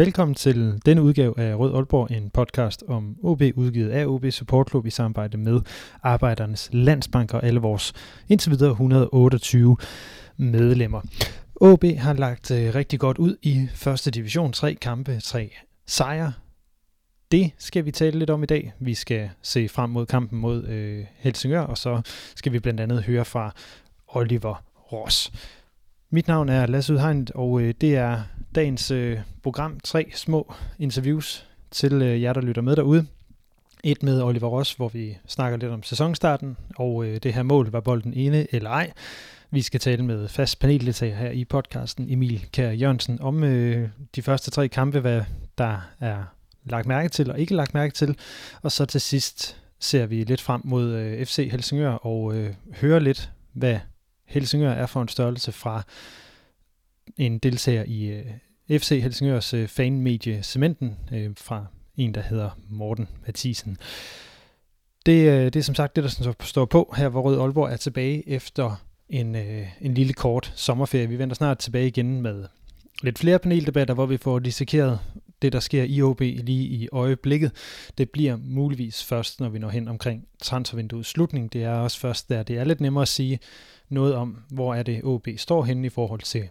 Velkommen til denne udgave af Rød Aalborg, en podcast om OB, udgivet af OB Support Club i samarbejde med Arbejdernes Landsbank og alle vores indtil videre 128 medlemmer. OB har lagt øh, rigtig godt ud i første division, tre kampe, tre sejre. Det skal vi tale lidt om i dag. Vi skal se frem mod kampen mod øh, Helsingør, og så skal vi blandt andet høre fra Oliver Ross. Mit navn er Lasse Udhegnet, og øh, det er dagens øh, program. Tre små interviews til øh, jer, der lytter med derude. Et med Oliver Ross, hvor vi snakker lidt om sæsonstarten, og øh, det her mål, var bolden ene eller ej. Vi skal tale med fast paneldeltager her i podcasten, Emil Kær Jørgensen, om øh, de første tre kampe, hvad der er lagt mærke til og ikke lagt mærke til. Og så til sidst ser vi lidt frem mod øh, FC Helsingør og øh, hører lidt, hvad Helsingør er for en størrelse fra en deltager i øh, FC Helsingørs øh, fanmedie Cementen øh, fra en, der hedder Morten Mathisen. Det, det er som sagt det, der står på her, hvor Rød Aalborg er tilbage efter en, en lille kort sommerferie. Vi vender snart tilbage igen med lidt flere paneldebatter, hvor vi får dissekeret det, der sker i OB lige i øjeblikket. Det bliver muligvis først, når vi når hen omkring transfervinduets slutning. Det er også først der, det er lidt nemmere at sige noget om, hvor er det OB står henne i forhold til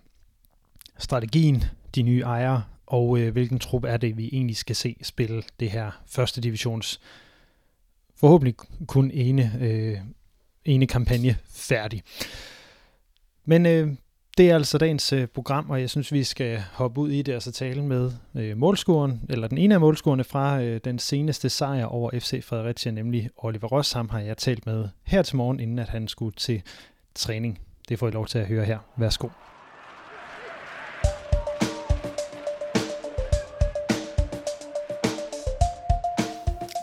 strategien, de nye ejere, og øh, hvilken trup er det, vi egentlig skal se spille det her første divisions forhåbentlig kun ene, øh, ene kampagne færdig. Men øh, det er altså dagens øh, program, og jeg synes, vi skal hoppe ud i det og så tale med øh, målscoren, eller den ene af målscorerne fra øh, den seneste sejr over FC Fredericia, nemlig Oliver Ross. Ham har jeg talt med her til morgen, inden at han skulle til træning. Det får I lov til at høre her. Værsgo.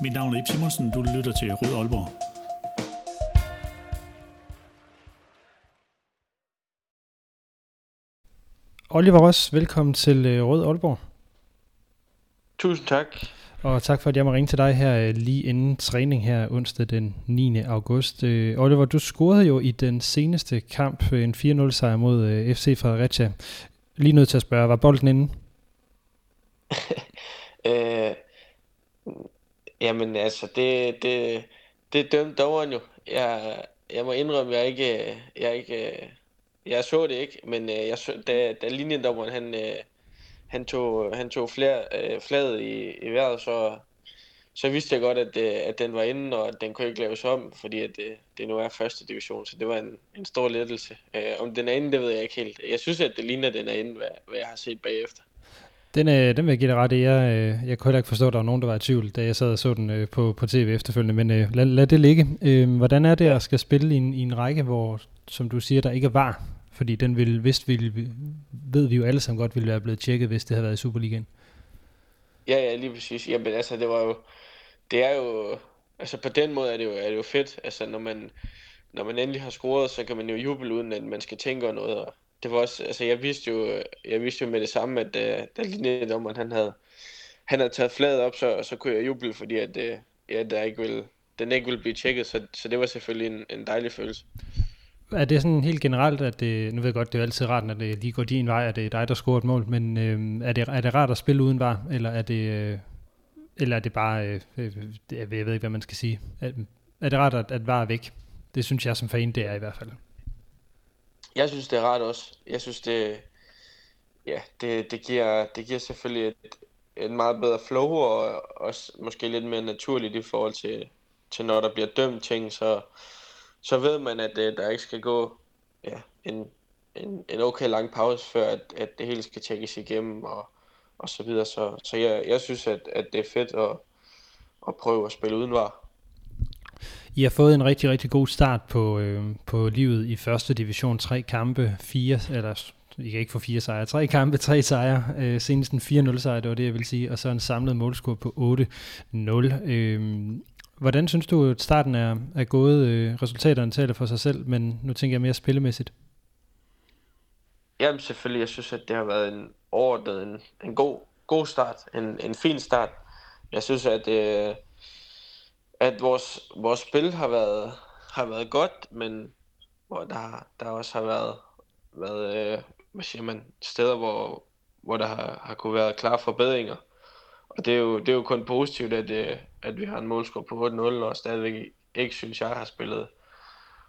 Mit navn er Ip Simonsen. Du lytter til Rød Aalborg. Oliver Ross, velkommen til øh, Rød Aalborg. Tusind tak. Og tak for, at jeg må ringe til dig her øh, lige inden træning her onsdag den 9. august. Øh, Oliver, du scorede jo i den seneste kamp en 4-0 sejr mod FC Fredericia. Lige nødt til at spørge, var bolden inde? øh, Jamen altså, det, det, det dømte dommeren jo. Jeg, jeg må indrømme, jeg ikke, jeg ikke, jeg så det ikke, men øh, jeg så, da, da linjedommeren han, øh, han tog, han tog flere, øh, fladet i, i vejret, så, så vidste jeg godt, at, at den var inde, og at den kunne ikke laves om, fordi at det, det nu er første division, så det var en, en stor lettelse. om den er inde, det ved jeg ikke helt. Jeg synes, at det ligner, at den er inde, hvad, hvad jeg har set bagefter. Den, øh, den vil jeg give dig ret i. Jeg, øh, jeg kunne heller ikke forstå, at der var nogen, der var i tvivl, da jeg sad og så den øh, på, på tv efterfølgende, men øh, lad, lad det ligge. Øh, hvordan er det at skal spille i en, i en række, hvor, som du siger, der ikke var? Fordi den vil, vist vil, ved vi jo alle sammen godt, ville være blevet tjekket, hvis det havde været i Superligaen. Ja, ja, lige præcis. Jamen altså, det var jo, det er jo, altså på den måde er det jo, er det jo fedt. Altså når man, når man endelig har scoret, så kan man jo juble uden, at man skal tænke over noget. Og det var også, altså jeg vidste jo, jeg vidste jo med det samme, at øh, uh, da linjedommeren han havde, han havde taget fladet op, så, så kunne jeg juble, fordi at, uh, ja, der ikke ville, den ikke ville blive tjekket, så, så det var selvfølgelig en, en dejlig følelse. Er det sådan helt generelt, at det, nu ved jeg godt, det er altid rart, når det lige går din vej, at det er dig, der scorer et mål, men øh, er, det, er det rart at spille uden var, eller er det, øh, eller er det bare, øh, øh jeg ved ikke, hvad man skal sige, er, er det rart, at, at var er væk? Det synes jeg som fan, det er i hvert fald. Jeg synes, det er rart også. Jeg synes, det, ja, det, det, giver, det giver selvfølgelig et, et meget bedre flow, og også måske lidt mere naturligt i forhold til, til når der bliver dømt ting, så, så ved man, at øh, der ikke skal gå ja, en, en, en okay lang pause, før at, at det hele skal tjekkes igennem, og, og så videre. Så, så jeg, jeg synes, at, at det er fedt at, at prøve at spille uden var. I har fået en rigtig, rigtig god start på, øh, på livet i første division. Tre kampe, fire, eller I kan ikke få fire sejre. Tre kampe, tre sejre. Øh, senest en 4-0 sejr, det var det, jeg vil sige. Og så en samlet målscore på 8-0. Øh, hvordan synes du, at starten er, er gået? Øh, resultaterne taler for sig selv, men nu tænker jeg mere spillemæssigt. Jamen selvfølgelig, jeg synes, at det har været en overordnet, en, en god, god start, en, en fin start. Jeg synes, at, øh, at vores, vores spil har været, har været godt, men hvor der, der også har været, været øh, hvad siger man, steder, hvor, hvor der har, har kunne være klare forbedringer. Og det er jo, det er jo kun positivt, at, øh, at vi har en målscore på 8-0, og stadigvæk ikke synes jeg har spillet,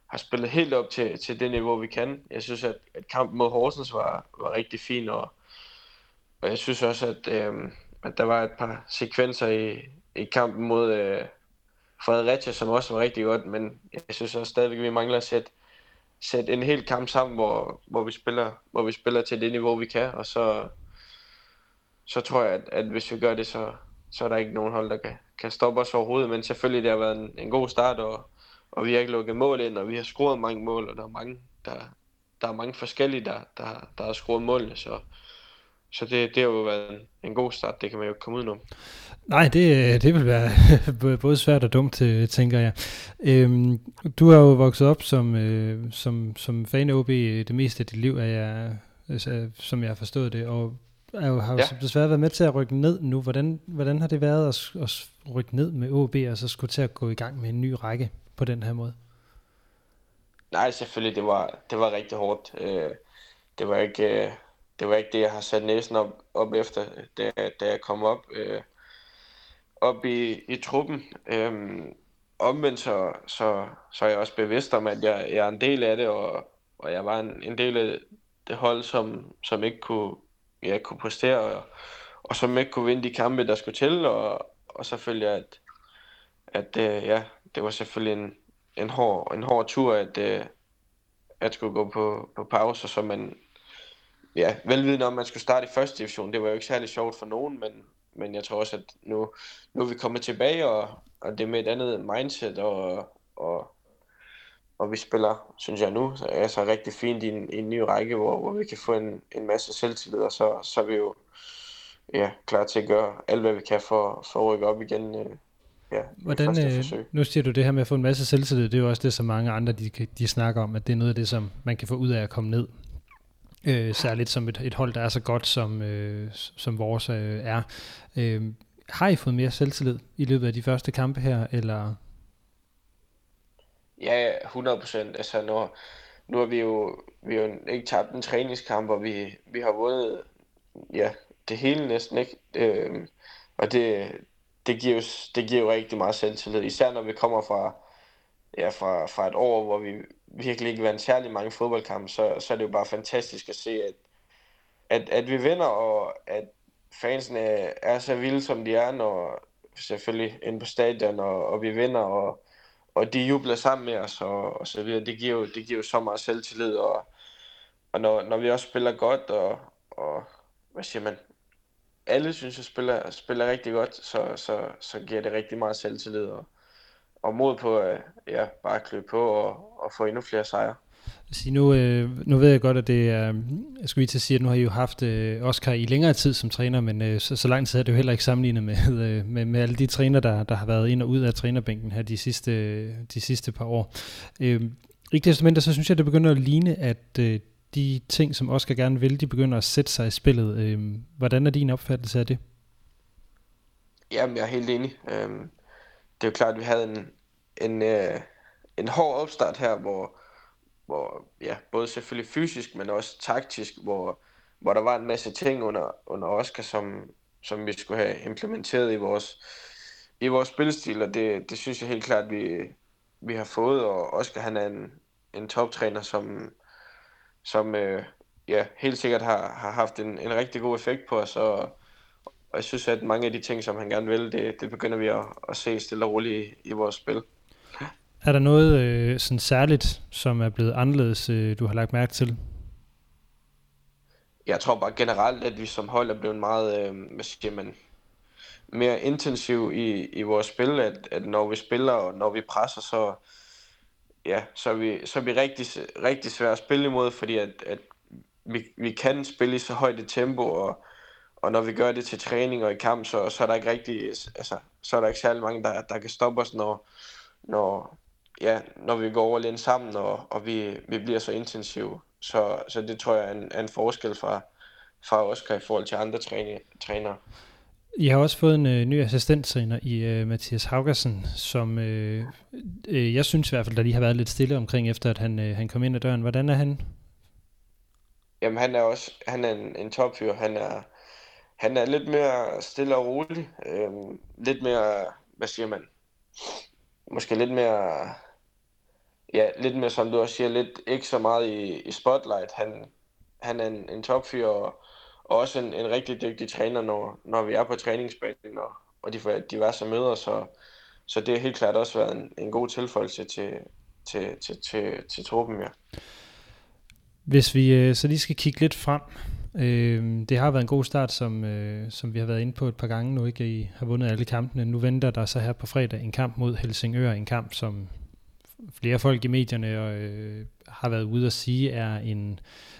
har spillet helt op til, til det niveau, vi kan. Jeg synes, at, at kampen mod Horsens var, var rigtig fin, og, og jeg synes også, at, øh, at der var et par sekvenser i, i kampen mod øh, Fredericia, som også var rigtig godt, men jeg synes også stadigvæk, at vi mangler at sætte, sætte en hel kamp sammen, hvor, hvor, vi spiller, hvor vi spiller til det niveau, vi kan, og så, så tror jeg, at, at hvis vi gør det, så, så er der ikke nogen hold, der kan, kan stoppe os overhovedet, men selvfølgelig det har været en, en god start, og, og vi har ikke lukket mål ind, og vi har scoret mange mål, og der er mange, der, der er mange forskellige, der, der, der har scoret målene, så, så det, det har jo været en, en god start, det kan man jo komme ud nu. Nej, det, det vil være både svært og dumt, øh, tænker jeg. Øhm, du har jo vokset op som, øh, som, som fan af OB det meste af dit liv, er jeg, altså, som jeg har forstået det, og er jo, har jo ja. desværre været med til at rykke ned nu. Hvordan, hvordan har det været at, at rykke ned med OB, og så skulle til at gå i gang med en ny række på den her måde? Nej, selvfølgelig, det var, det var rigtig hårdt. Øh, det var ikke det var ikke det, jeg har sat næsen op, op efter, da, da jeg kom op, øh, op i, i truppen. Øhm, omvendt så, så, så er jeg også bevidst om, at jeg, jeg er en del af det, og, og jeg var en, en del af det hold, som, som ikke kunne, ja, kunne præstere, og, og som ikke kunne vinde de kampe, der skulle til, og, og selvfølgelig, at, at øh, ja, det var selvfølgelig en, en, hård, en hård tur, at, øh, at skulle gå på, på pause, så man, ja, velvidende om, at man skulle starte i første division. Det var jo ikke særlig sjovt for nogen, men, men jeg tror også, at nu, nu er vi kommet tilbage, og, og det er med et andet mindset, og, og, og vi spiller, synes jeg nu, er så rigtig fint i en, i en ny række, hvor, hvor vi kan få en, en masse selvtillid, og så, så er vi jo ja, klar til at gøre alt, hvad vi kan for, for at rykke op igen. Øh, ja, Hvordan, øh, nu siger du det her med at få en masse selvtillid, det er jo også det, som mange andre de, de snakker om, at det er noget af det, som man kan få ud af at komme ned øh, særligt som et, et hold, der er så godt, som, øh, som vores øh, er. Øh, har I fået mere selvtillid i løbet af de første kampe her, eller? Ja, 100 procent. Altså, nu, nu har vi jo, vi har jo ikke tabt en træningskamp, og vi, vi har vundet ja, det hele næsten, ikke? Øhm, og det, det, giver jo, det giver jo rigtig meget selvtillid, især når vi kommer fra, ja, fra, fra et år, hvor vi virkelig ikke vandt særlig mange fodboldkampe, så, så er det jo bare fantastisk at se, at, at, at vi vinder, og at fansene er så vilde, som de er, når selvfølgelig ind på stadion, og, og vi vinder, og, og de jubler sammen med os, og, og så videre. Det giver jo, det giver jo så meget selvtillid, og, og når, når vi også spiller godt, og, og hvad siger man, alle synes, jeg spiller, spiller rigtig godt, så, så, så giver det rigtig meget selvtillid, og, og mod på at ja, bare klø på og, og få endnu flere sejre. Så nu, øh, nu ved jeg godt, at det er, jeg skulle lige til at sige, at nu har I jo haft øh, Oscar i længere tid som træner, men øh, så, så lang tid er det jo heller ikke sammenlignet med, øh, med, med alle de træner, der, der har været ind og ud af trænerbænken her de sidste, de sidste par år. Øh, ikke desto mindre, så synes jeg, det begynder at ligne, at øh, de ting, som Oscar gerne vil, de begynder at sætte sig i spillet. Øh, hvordan er din opfattelse af det? Jamen, jeg er helt enig. Øh, det er jo klart, at vi havde en, en, øh, en hård opstart her, hvor, hvor ja, både selvfølgelig fysisk, men også taktisk, hvor, hvor der var en masse ting under, under Oscar, som, som vi skulle have implementeret i vores, i vores spilstil, og det, det synes jeg helt klart, vi, vi har fået, og Oscar han er en, en toptræner, som, som øh, ja, helt sikkert har, har haft en, en rigtig god effekt på os, og, og jeg synes, at mange af de ting, som han gerne vil, det, det begynder vi at, at se stille og roligt i, i vores spil. Er der noget øh, sådan særligt, som er blevet anderledes, øh, du har lagt mærke til? Jeg tror bare generelt, at vi som hold er blevet meget, øh, hvad siger man, mere intensiv i, i vores spil, at, at når vi spiller og når vi presser, så, ja, så, er vi, så er vi rigtig, rigtig svært at spille imod, fordi at, at vi, vi kan spille i så højt et tempo, og, og når vi gør det til træning og i kamp, så, så er der ikke rigtig, altså, så er der ikke særlig mange, der, der kan stoppe os, når, når, ja, når vi går over lidt sammen, og, og vi, vi bliver så intensive. Så, så det tror jeg er en, er en forskel fra, fra Oscar i forhold til andre træne, trænere. I har også fået en øh, ny assistenttræner i øh, Mathias Haugersen, som øh, øh, jeg synes i hvert fald, der lige har været lidt stille omkring, efter at han, øh, han kom ind ad døren. Hvordan er han? Jamen han er også han er en, en topfyr. Han er, han er lidt mere stille og rolig. Øhm, lidt mere, hvad siger man? Måske lidt mere, ja, lidt mere som du også siger, lidt ikke så meget i, i spotlight. Han, han er en, en topfyr og, og også en, en rigtig dygtig træner, når, når vi er på træningsbanen og, og de diverse møder. Så, så det har helt klart også været en, en god tilføjelse til, til, til, til, til truppen, ja. Hvis vi øh, så lige skal kigge lidt frem. Øh, det har været en god start, som, øh, som vi har været inde på et par gange nu. Ikke? I har vundet alle kampene. Nu venter der så her på fredag en kamp mod Helsingør. En kamp, som flere folk i medierne øh, har været ude at sige, er en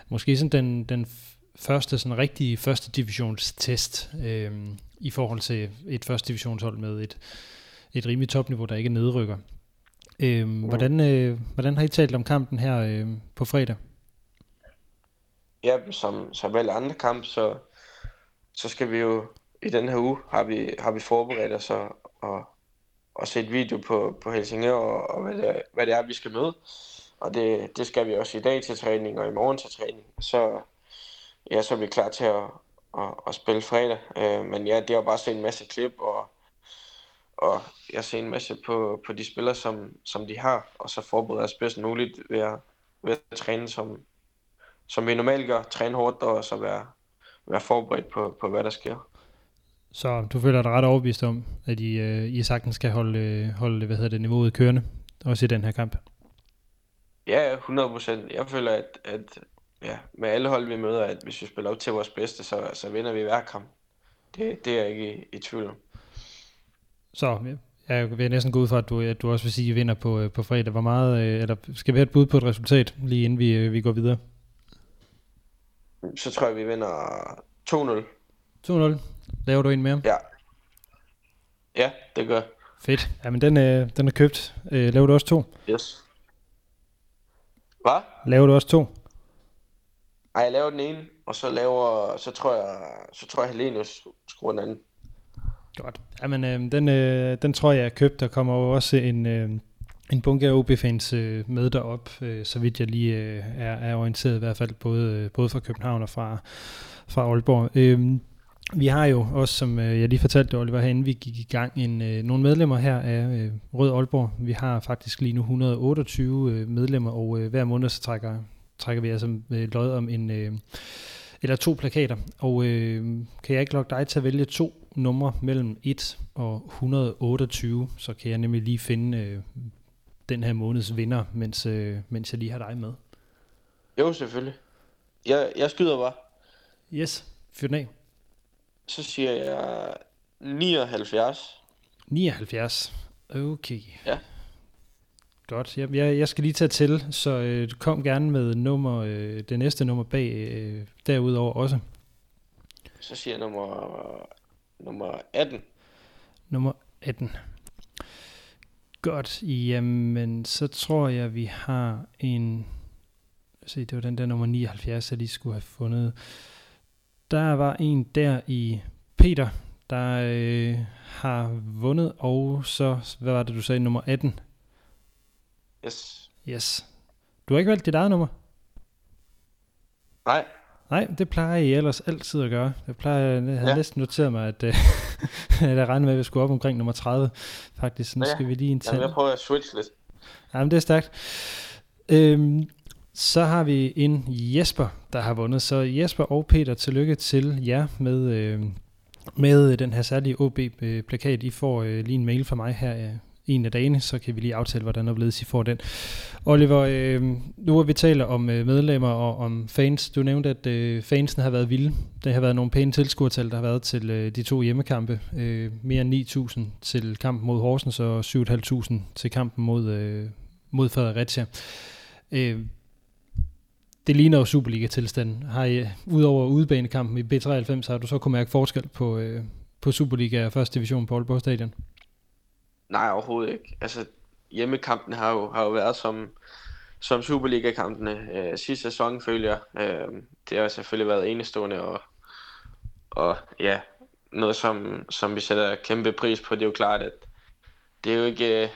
måske sådan den, den første sådan rigtige første divisionstest øh, i forhold til et første divisionshold med et, et rimeligt topniveau, der ikke er nedrykker. Øh, mm. hvordan, øh, hvordan har I talt om kampen her øh, på fredag? ja, som, som alle andre kampe, så, så skal vi jo i den her uge, har vi, har vi forberedt os og, og, og set video på, på Helsingør, og, og hvad, det er, hvad det er, vi skal møde. Og det, det skal vi også i dag til træning, og i morgen til træning. Så, ja, så er vi klar til at, at, at spille fredag. Øh, men ja, det har bare set en masse klip, og, og jeg ser en masse på, på de spillere, som, som de har, og så forbereder os bedst muligt ved at, ved at træne, som, som vi normalt gør, træne hårdt og så være, være forberedt på, på, hvad der sker. Så du føler dig ret overbevist om, at I, uh, I sagtens skal holde, holde hvad hedder det, niveauet kørende, også i den her kamp? Ja, 100 procent. Jeg føler, at, at ja, med alle hold, vi møder, at hvis vi spiller op til vores bedste, så, så vinder vi hver kamp. Det, det er jeg ikke i, i tvivl om. Så jeg vil næsten gå ud fra, at du, at du også vil sige, at I vinder på, øh, på fredag. Hvor meget, øh, eller skal vi have et bud på et resultat, lige inden vi, vi går videre? så tror jeg, vi vinder 2-0. 2-0. Laver du en mere? Ja. Ja, det gør Fedt. Jamen, den, øh, den er købt. Øh, laver du også to? Yes. Hvad? Laver du også to? Nej, jeg laver den ene, og så laver, så tror jeg, så tror jeg Helenius skruer den anden. Godt. Jamen, øh, den, øh, den tror jeg er købt. Der kommer jo også en, øh, en bunke af OB-fans øh, med derop, øh, så vidt jeg lige øh, er, er orienteret i hvert fald, både, øh, både fra København og fra, fra Aalborg. Øh, vi har jo også, som øh, jeg lige fortalte Oliver, herinde vi gik i gang, en, øh, nogle medlemmer her af øh, Rød Aalborg. Vi har faktisk lige nu 128 øh, medlemmer, og øh, hver måned så trækker, trækker vi altså øh, lod om en... Øh, eller to plakater, og øh, kan jeg ikke lokke dig til at vælge to numre mellem 1 og 128, så kan jeg nemlig lige finde, øh, den her måneds vinder, mens, øh, mens jeg lige har dig med? Jo, selvfølgelig. Jeg, jeg skyder bare. Yes, fyr den af. Så siger jeg 79. 79. Okay. Ja. Godt. Jeg, jeg, jeg skal lige tage til, så øh, kom gerne med nummer, øh, det næste nummer bag øh, derudover også. Så siger jeg nummer, nummer 18. Nummer 18. Godt, jamen så tror jeg, vi har en... Se, det var den der nummer 79, jeg lige skulle have fundet. Der var en der i Peter, der øh, har vundet, og så, hvad var det, du sagde, nummer 18? Yes. Yes. Du har ikke valgt dit eget nummer? Nej. Nej, det plejer I ellers altid at gøre. Jeg plejer, jeg har ja. næsten noteret mig, at, øh, at jeg regner med, at vi skulle op omkring nummer 30. Faktisk, nu ja, skal vi lige en Jamen, jeg prøver at switch lidt. Jamen, det er stærkt. Øhm, så har vi en Jesper, der har vundet. Så Jesper og Peter, tillykke til jer med, øh, med den her særlige OB-plakat. Øh, I får øh, lige en mail fra mig her øh, en af dagene, så kan vi lige aftale, hvordan og hvorledes I får den. Oliver, øh, nu hvor vi taler om øh, medlemmer og om fans. Du nævnte, at øh, fansen har været vilde. Der har været nogle pæne tilskuertal, der har været til øh, de to hjemmekampe. Øh, mere end 9.000 til kampen mod Horsens og 7.500 til kampen mod, øh, mod Fredericia. Øh, det ligner jo Superliga-tilstanden. Har I, udover udebanekampen i B93, har du så kunne mærke forskel på, øh, på Superliga og første division på Aalborg Stadion? Nej, overhovedet ikke. Altså, hjemmekampen har jo, har jo været som, som Superliga-kampene øh, sidste sæson, følger jeg. Øh, det har selvfølgelig været enestående, og, og ja, noget som, som vi sætter kæmpe pris på. Det er jo klart, at det er jo ikke, øh,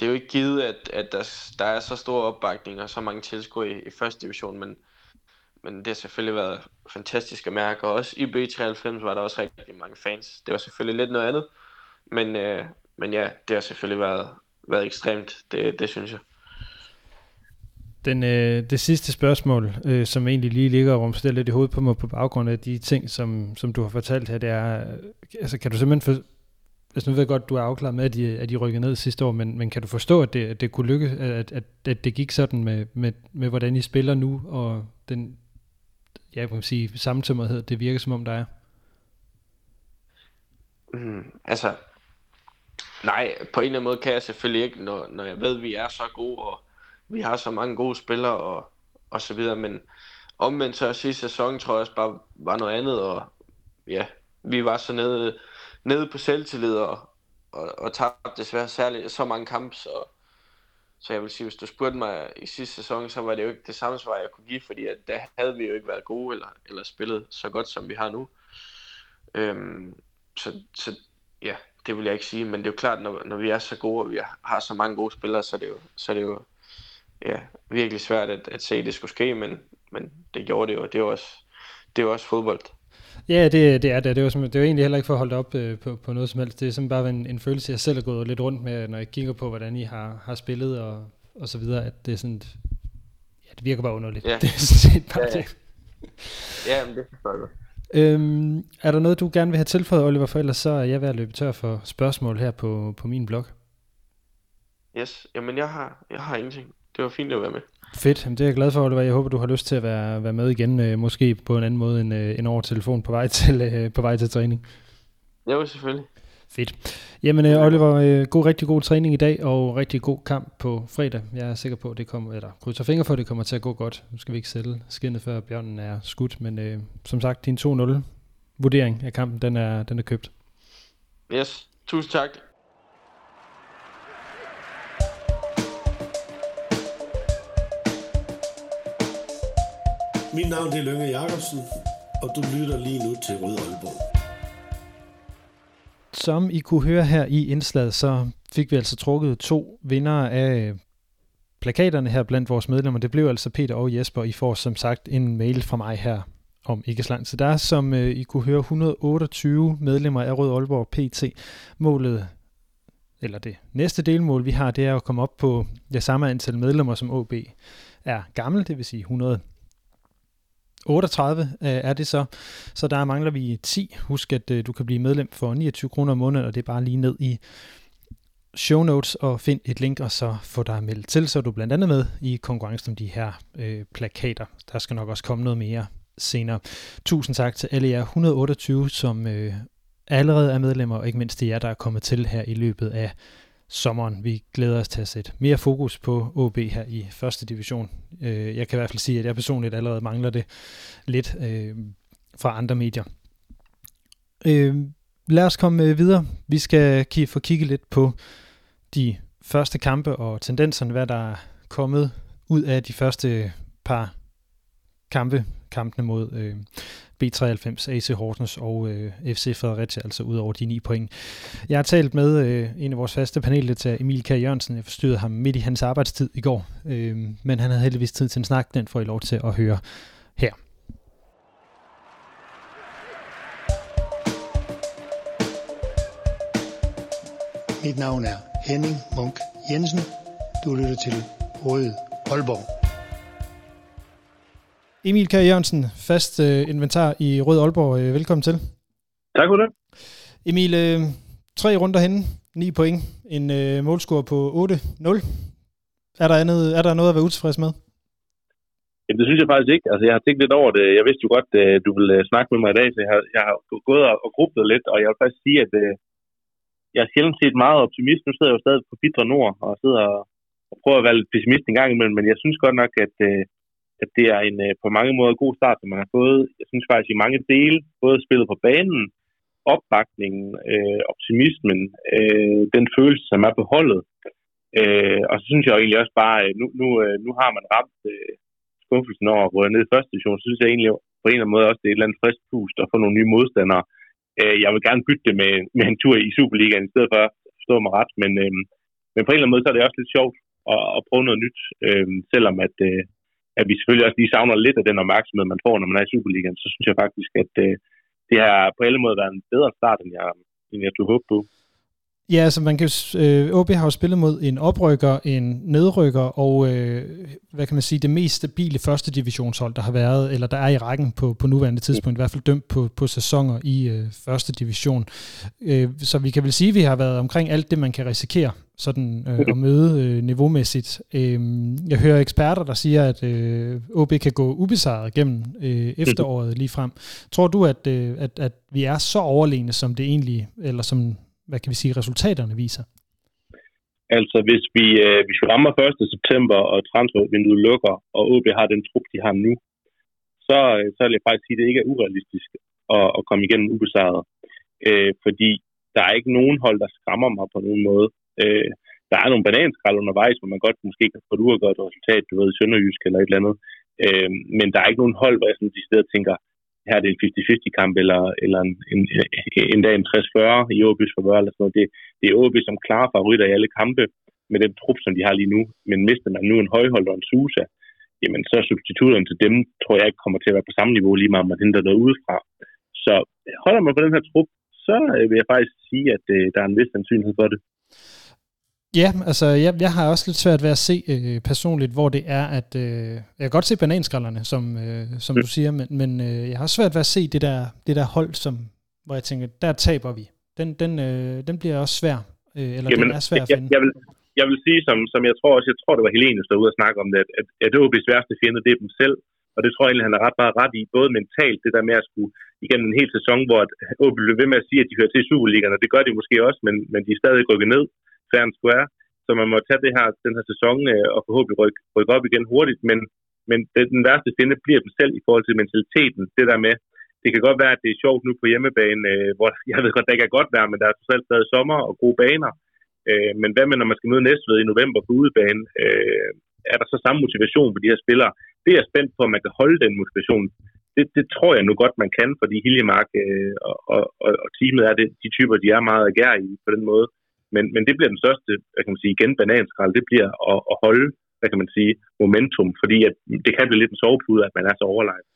det er jo ikke givet, at, at der, der er så stor opbakning og så mange tilskuere i, i første division, men, men det har selvfølgelig været fantastisk at mærke, og også i B93 var der også rigtig mange fans. Det var selvfølgelig lidt noget andet, men, øh, men ja, det har selvfølgelig været, været ekstremt, det, det synes jeg. Den, øh, det sidste spørgsmål, øh, som egentlig lige ligger og rumstiller lidt i hovedet på mig på baggrund af de ting, som, som du har fortalt her, det er, øh, altså kan du simpelthen for, altså nu ved jeg godt, du er afklaret med, at de, at de rykkede ned sidste år, men, men kan du forstå, at det, at det kunne lykkes, at, at, at det gik sådan med, med, med, hvordan I spiller nu, og den, ja, jeg kan sige, samtømmerhed, det virker som om, der er? Mm, altså, nej, på en eller anden måde kan jeg selvfølgelig ikke, når, når jeg ved, at vi er så gode, og vi har så mange gode spillere, og, og så videre, men omvendt så sidste sæson, tror jeg også bare var noget andet, og ja, vi var så nede, nede på selvtillid, og, og, og tabte desværre særligt så mange kampe, så, så jeg vil sige, hvis du spurgte mig i sidste sæson, så var det jo ikke det samme svar, jeg kunne give, fordi at der havde vi jo ikke været gode, eller, eller spillet så godt, som vi har nu. Øhm, så, så ja, det vil jeg ikke sige, men det er jo klart, når, når vi er så gode, og vi har så mange gode spillere, så er det jo, så er det jo ja, virkelig svært at, at se, at det skulle ske, men, men det gjorde det jo, det er jo også, det er jo også fodbold. Ja, det, det er det. Det var, det var egentlig heller ikke for at holde op øh, på, på noget som helst. Det er simpelthen bare en, en følelse, jeg selv har gået lidt rundt med, når jeg kigger på, hvordan I har, har spillet og, og så videre, at det er sådan, ja, det virker bare underligt. Ja. Det er sådan set bare ja, ja. det. ja, men det forstår jeg Øhm, er der noget, du gerne vil have tilføjet, Oliver, for ellers så er jeg ved at løbe tør for spørgsmål her på, på min blog. Yes, jamen jeg har, jeg har ingenting. Det var fint at være med. Fedt, Jamen, det er jeg glad for, Oliver. Jeg håber, du har lyst til at være, være med igen, øh, måske på en anden måde end, øh, end over telefon på vej til, øh, på vej til træning. Ja, selvfølgelig. Fedt. Jamen øh, Oliver, øh, god, rigtig god træning i dag, og rigtig god kamp på fredag. Jeg er sikker på, at det kommer, eller krydser fingre for, at det kommer til at gå godt. Nu skal vi ikke sælge skinnet, før bjørnen er skudt, men øh, som sagt, din 2-0 vurdering af kampen, den er, den er købt. Yes, tusind tak. Mit navn er Lønge Jacobsen, og du lytter lige nu til Rød Aalborg. Som I kunne høre her i indslaget, så fik vi altså trukket to vinder af plakaterne her blandt vores medlemmer. Det blev altså Peter og Jesper. I får som sagt en mail fra mig her om ikke så lang tid. Der er, som øh, I kunne høre, 128 medlemmer af Rød Aalborg PT. Målet, eller det næste delmål, vi har, det er at komme op på det samme antal medlemmer, som OB er gammel, det vil sige 100 38 øh, er det så. Så der mangler vi 10. Husk, at øh, du kan blive medlem for 29 kroner om måneden, og det er bare lige ned i show notes og find et link, og så få dig meldt til, så er du blandt andet med i konkurrencen om de her øh, plakater. Der skal nok også komme noget mere senere. Tusind tak til alle jer 128, som øh, allerede er medlemmer, og ikke mindst de jer, der er kommet til her i løbet af sommeren. Vi glæder os til at sætte mere fokus på OB her i første division. Øh, jeg kan i hvert fald sige, at jeg personligt allerede mangler det lidt øh, fra andre medier. Øh, lad os komme videre. Vi skal få kigge lidt på de første kampe og tendenserne, hvad der er kommet ud af de første par kampe, kampene mod øh, B93, AC Horsens og øh, FC Fredericia, altså ud over de 9 point. Jeg har talt med øh, en af vores faste paneldeltagere, Emil K. Jørgensen. Jeg forstyrrede ham midt i hans arbejdstid i går, øh, men han havde heldigvis tid til en snak. Den får I lov til at høre her. Mit navn er Henning Munk Jensen. Du lytter til Røde Aalborg. Emil K. Jørgensen, fast øh, inventar i Rød Aalborg. Øh, velkommen til. Tak for det. Emil, øh, tre runder henne, ni point, en øh, målscore på 8-0. Er der, andet, er der noget at være utilfreds med? Jamen, det synes jeg faktisk ikke. Altså, jeg har tænkt lidt over det. Jeg vidste jo godt, at du ville øh, snakke med mig i dag, så jeg har, jeg har gået og, og grublet lidt, og jeg vil faktisk sige, at øh, jeg er sjældent set meget optimist. Nu sidder jeg jo stadig på Fitra Nord og sidder og, og prøver at være lidt pessimist en gang imellem, men jeg synes godt nok, at, øh, at det er en øh, på mange måder god start, som man har fået. Jeg synes faktisk i mange dele, både spillet på banen, opbakningen, øh, optimismen, øh, den følelse, som er på holdet. Øh, og så synes jeg egentlig også bare, øh, nu, nu, øh, nu har man ramt øh, skuffelsen over at gå ned i første division, så synes jeg egentlig på en eller anden måde også, det er et eller andet frisk pust at få nogle nye modstandere. Øh, jeg vil gerne bytte det med, med en tur i Superligaen i stedet for at stå mig ret, men, øh, men på en eller anden måde, så er det også lidt sjovt at, at prøve noget nyt, øh, selvom at, øh, at vi selvfølgelig også lige savner lidt af den opmærksomhed, man får, når man er i Superligaen, så synes jeg faktisk, at øh, det har på alle måder været en bedre start, end jeg, end jeg tog håb på. Ja, altså man kan øh, OB har jo spillet mod en oprykker, en nedrykker og øh, hvad kan man sige, det mest stabile første divisionshold, der har været, eller der er i rækken på, på nuværende tidspunkt, i hvert fald dømt på, på sæsoner i øh, første division. Øh, så vi kan vel sige, at vi har været omkring alt det, man kan risikere sådan øh, at møde øh, niveaumæssigt. Øh, jeg hører eksperter, der siger, at øh, OB kan gå ubesejret gennem øh, efteråret lige frem. Tror du, at, øh, at, at vi er så overlegne, som det egentlig, eller som hvad kan vi sige, resultaterne viser? Altså, hvis vi, øh, hvis vi rammer 1. september, og transfervinduet lukker, og OB har den trup, de har nu, så, øh, så vil jeg faktisk sige, at det ikke er urealistisk at, at komme igennem ubesejret. Øh, fordi der er ikke nogen hold, der skræmmer mig på nogen måde. Øh, der er nogle bananskrald undervejs, hvor man godt måske kan få et uafgjort resultat, du ved, Sønderjysk eller et eller andet. Øh, men der er ikke nogen hold, hvor jeg sådan de steder tænker, her er det en 50-50 kamp, eller, eller en, en, en dag en 60-40 i Åbys forvør, eller sådan noget. Det, det er Åby som klare favoritter i alle kampe, med den trup, som de har lige nu. Men mister man nu en højhold og en Susa, jamen så substitutterne til dem, tror jeg ikke kommer til at være på samme niveau, lige meget man henter noget udefra. Så holder man på den her trup, så øh, vil jeg faktisk sige, at øh, der er en vis sandsynlighed for det. Ja, altså jeg, jeg har også lidt svært ved at se øh, personligt, hvor det er, at øh, jeg kan godt se bananskrallerne, som, øh, som du siger, men, men øh, jeg har svært ved at se det der, det der hold, som, hvor jeg tænker, der taber vi. Den, den, øh, den bliver også svær, øh, eller Jamen, den er svær at finde. Jeg, jeg, vil, jeg vil sige, som, som jeg tror også, jeg tror, det var Helene, der ude og snakke om det, at, at, at OB's værste fjende, det er dem selv, og det tror jeg egentlig, han er ret bare ret i, både mentalt, det der med at skulle igennem en hel sæson, hvor OB blev ved med at sige, at de hører til Superligaen, og det gør de måske også, men, men de er stadig rykket ned, fair and square. Så man må tage det her, den her sæson øh, og forhåbentlig rykke, rykke op igen hurtigt, men, men det, den værste fjende bliver dem selv i forhold til mentaliteten. Det der med, det kan godt være, at det er sjovt nu på hjemmebane, øh, hvor jeg ved godt, der ikke er godt vejr, men der er selv stadig sommer og gode baner. Øh, men hvad med, når man skal møde Næstved i november på udebane? Øh, er der så samme motivation for de her spillere? Det er jeg spændt på, at man kan holde den motivation. Det, det tror jeg nu godt, man kan, fordi Hiljemark øh, og, og, og, og teamet er det, de typer, de er meget agerige på den måde. Men, men det bliver den største, hvad kan man sige, igen bananskrald, det bliver at, at holde, hvad kan man sige, momentum, fordi at det kan blive lidt en sovepude, at man er så overlegen.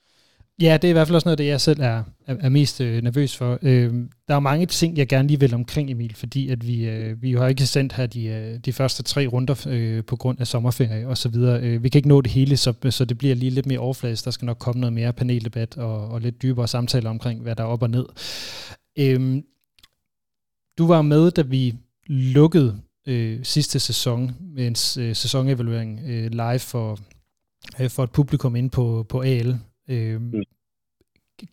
Ja, det er i hvert fald også noget, det jeg selv er, er, er mest øh, nervøs for. Øh, der er mange ting, jeg gerne lige vil omkring, Emil, fordi at vi, øh, vi har ikke sendt her de, øh, de første tre runder øh, på grund af sommerferie og så videre. Øh, vi kan ikke nå det hele, så, så det bliver lige lidt mere overfladisk. Der skal nok komme noget mere paneldebat og, og lidt dybere samtaler omkring, hvad der er op og ned. Øh, du var med, da vi lukket øh, sidste sæson med en øh, sæsonevaluering øh, live for, øh, for et publikum ind på, på AL. Øh, mm.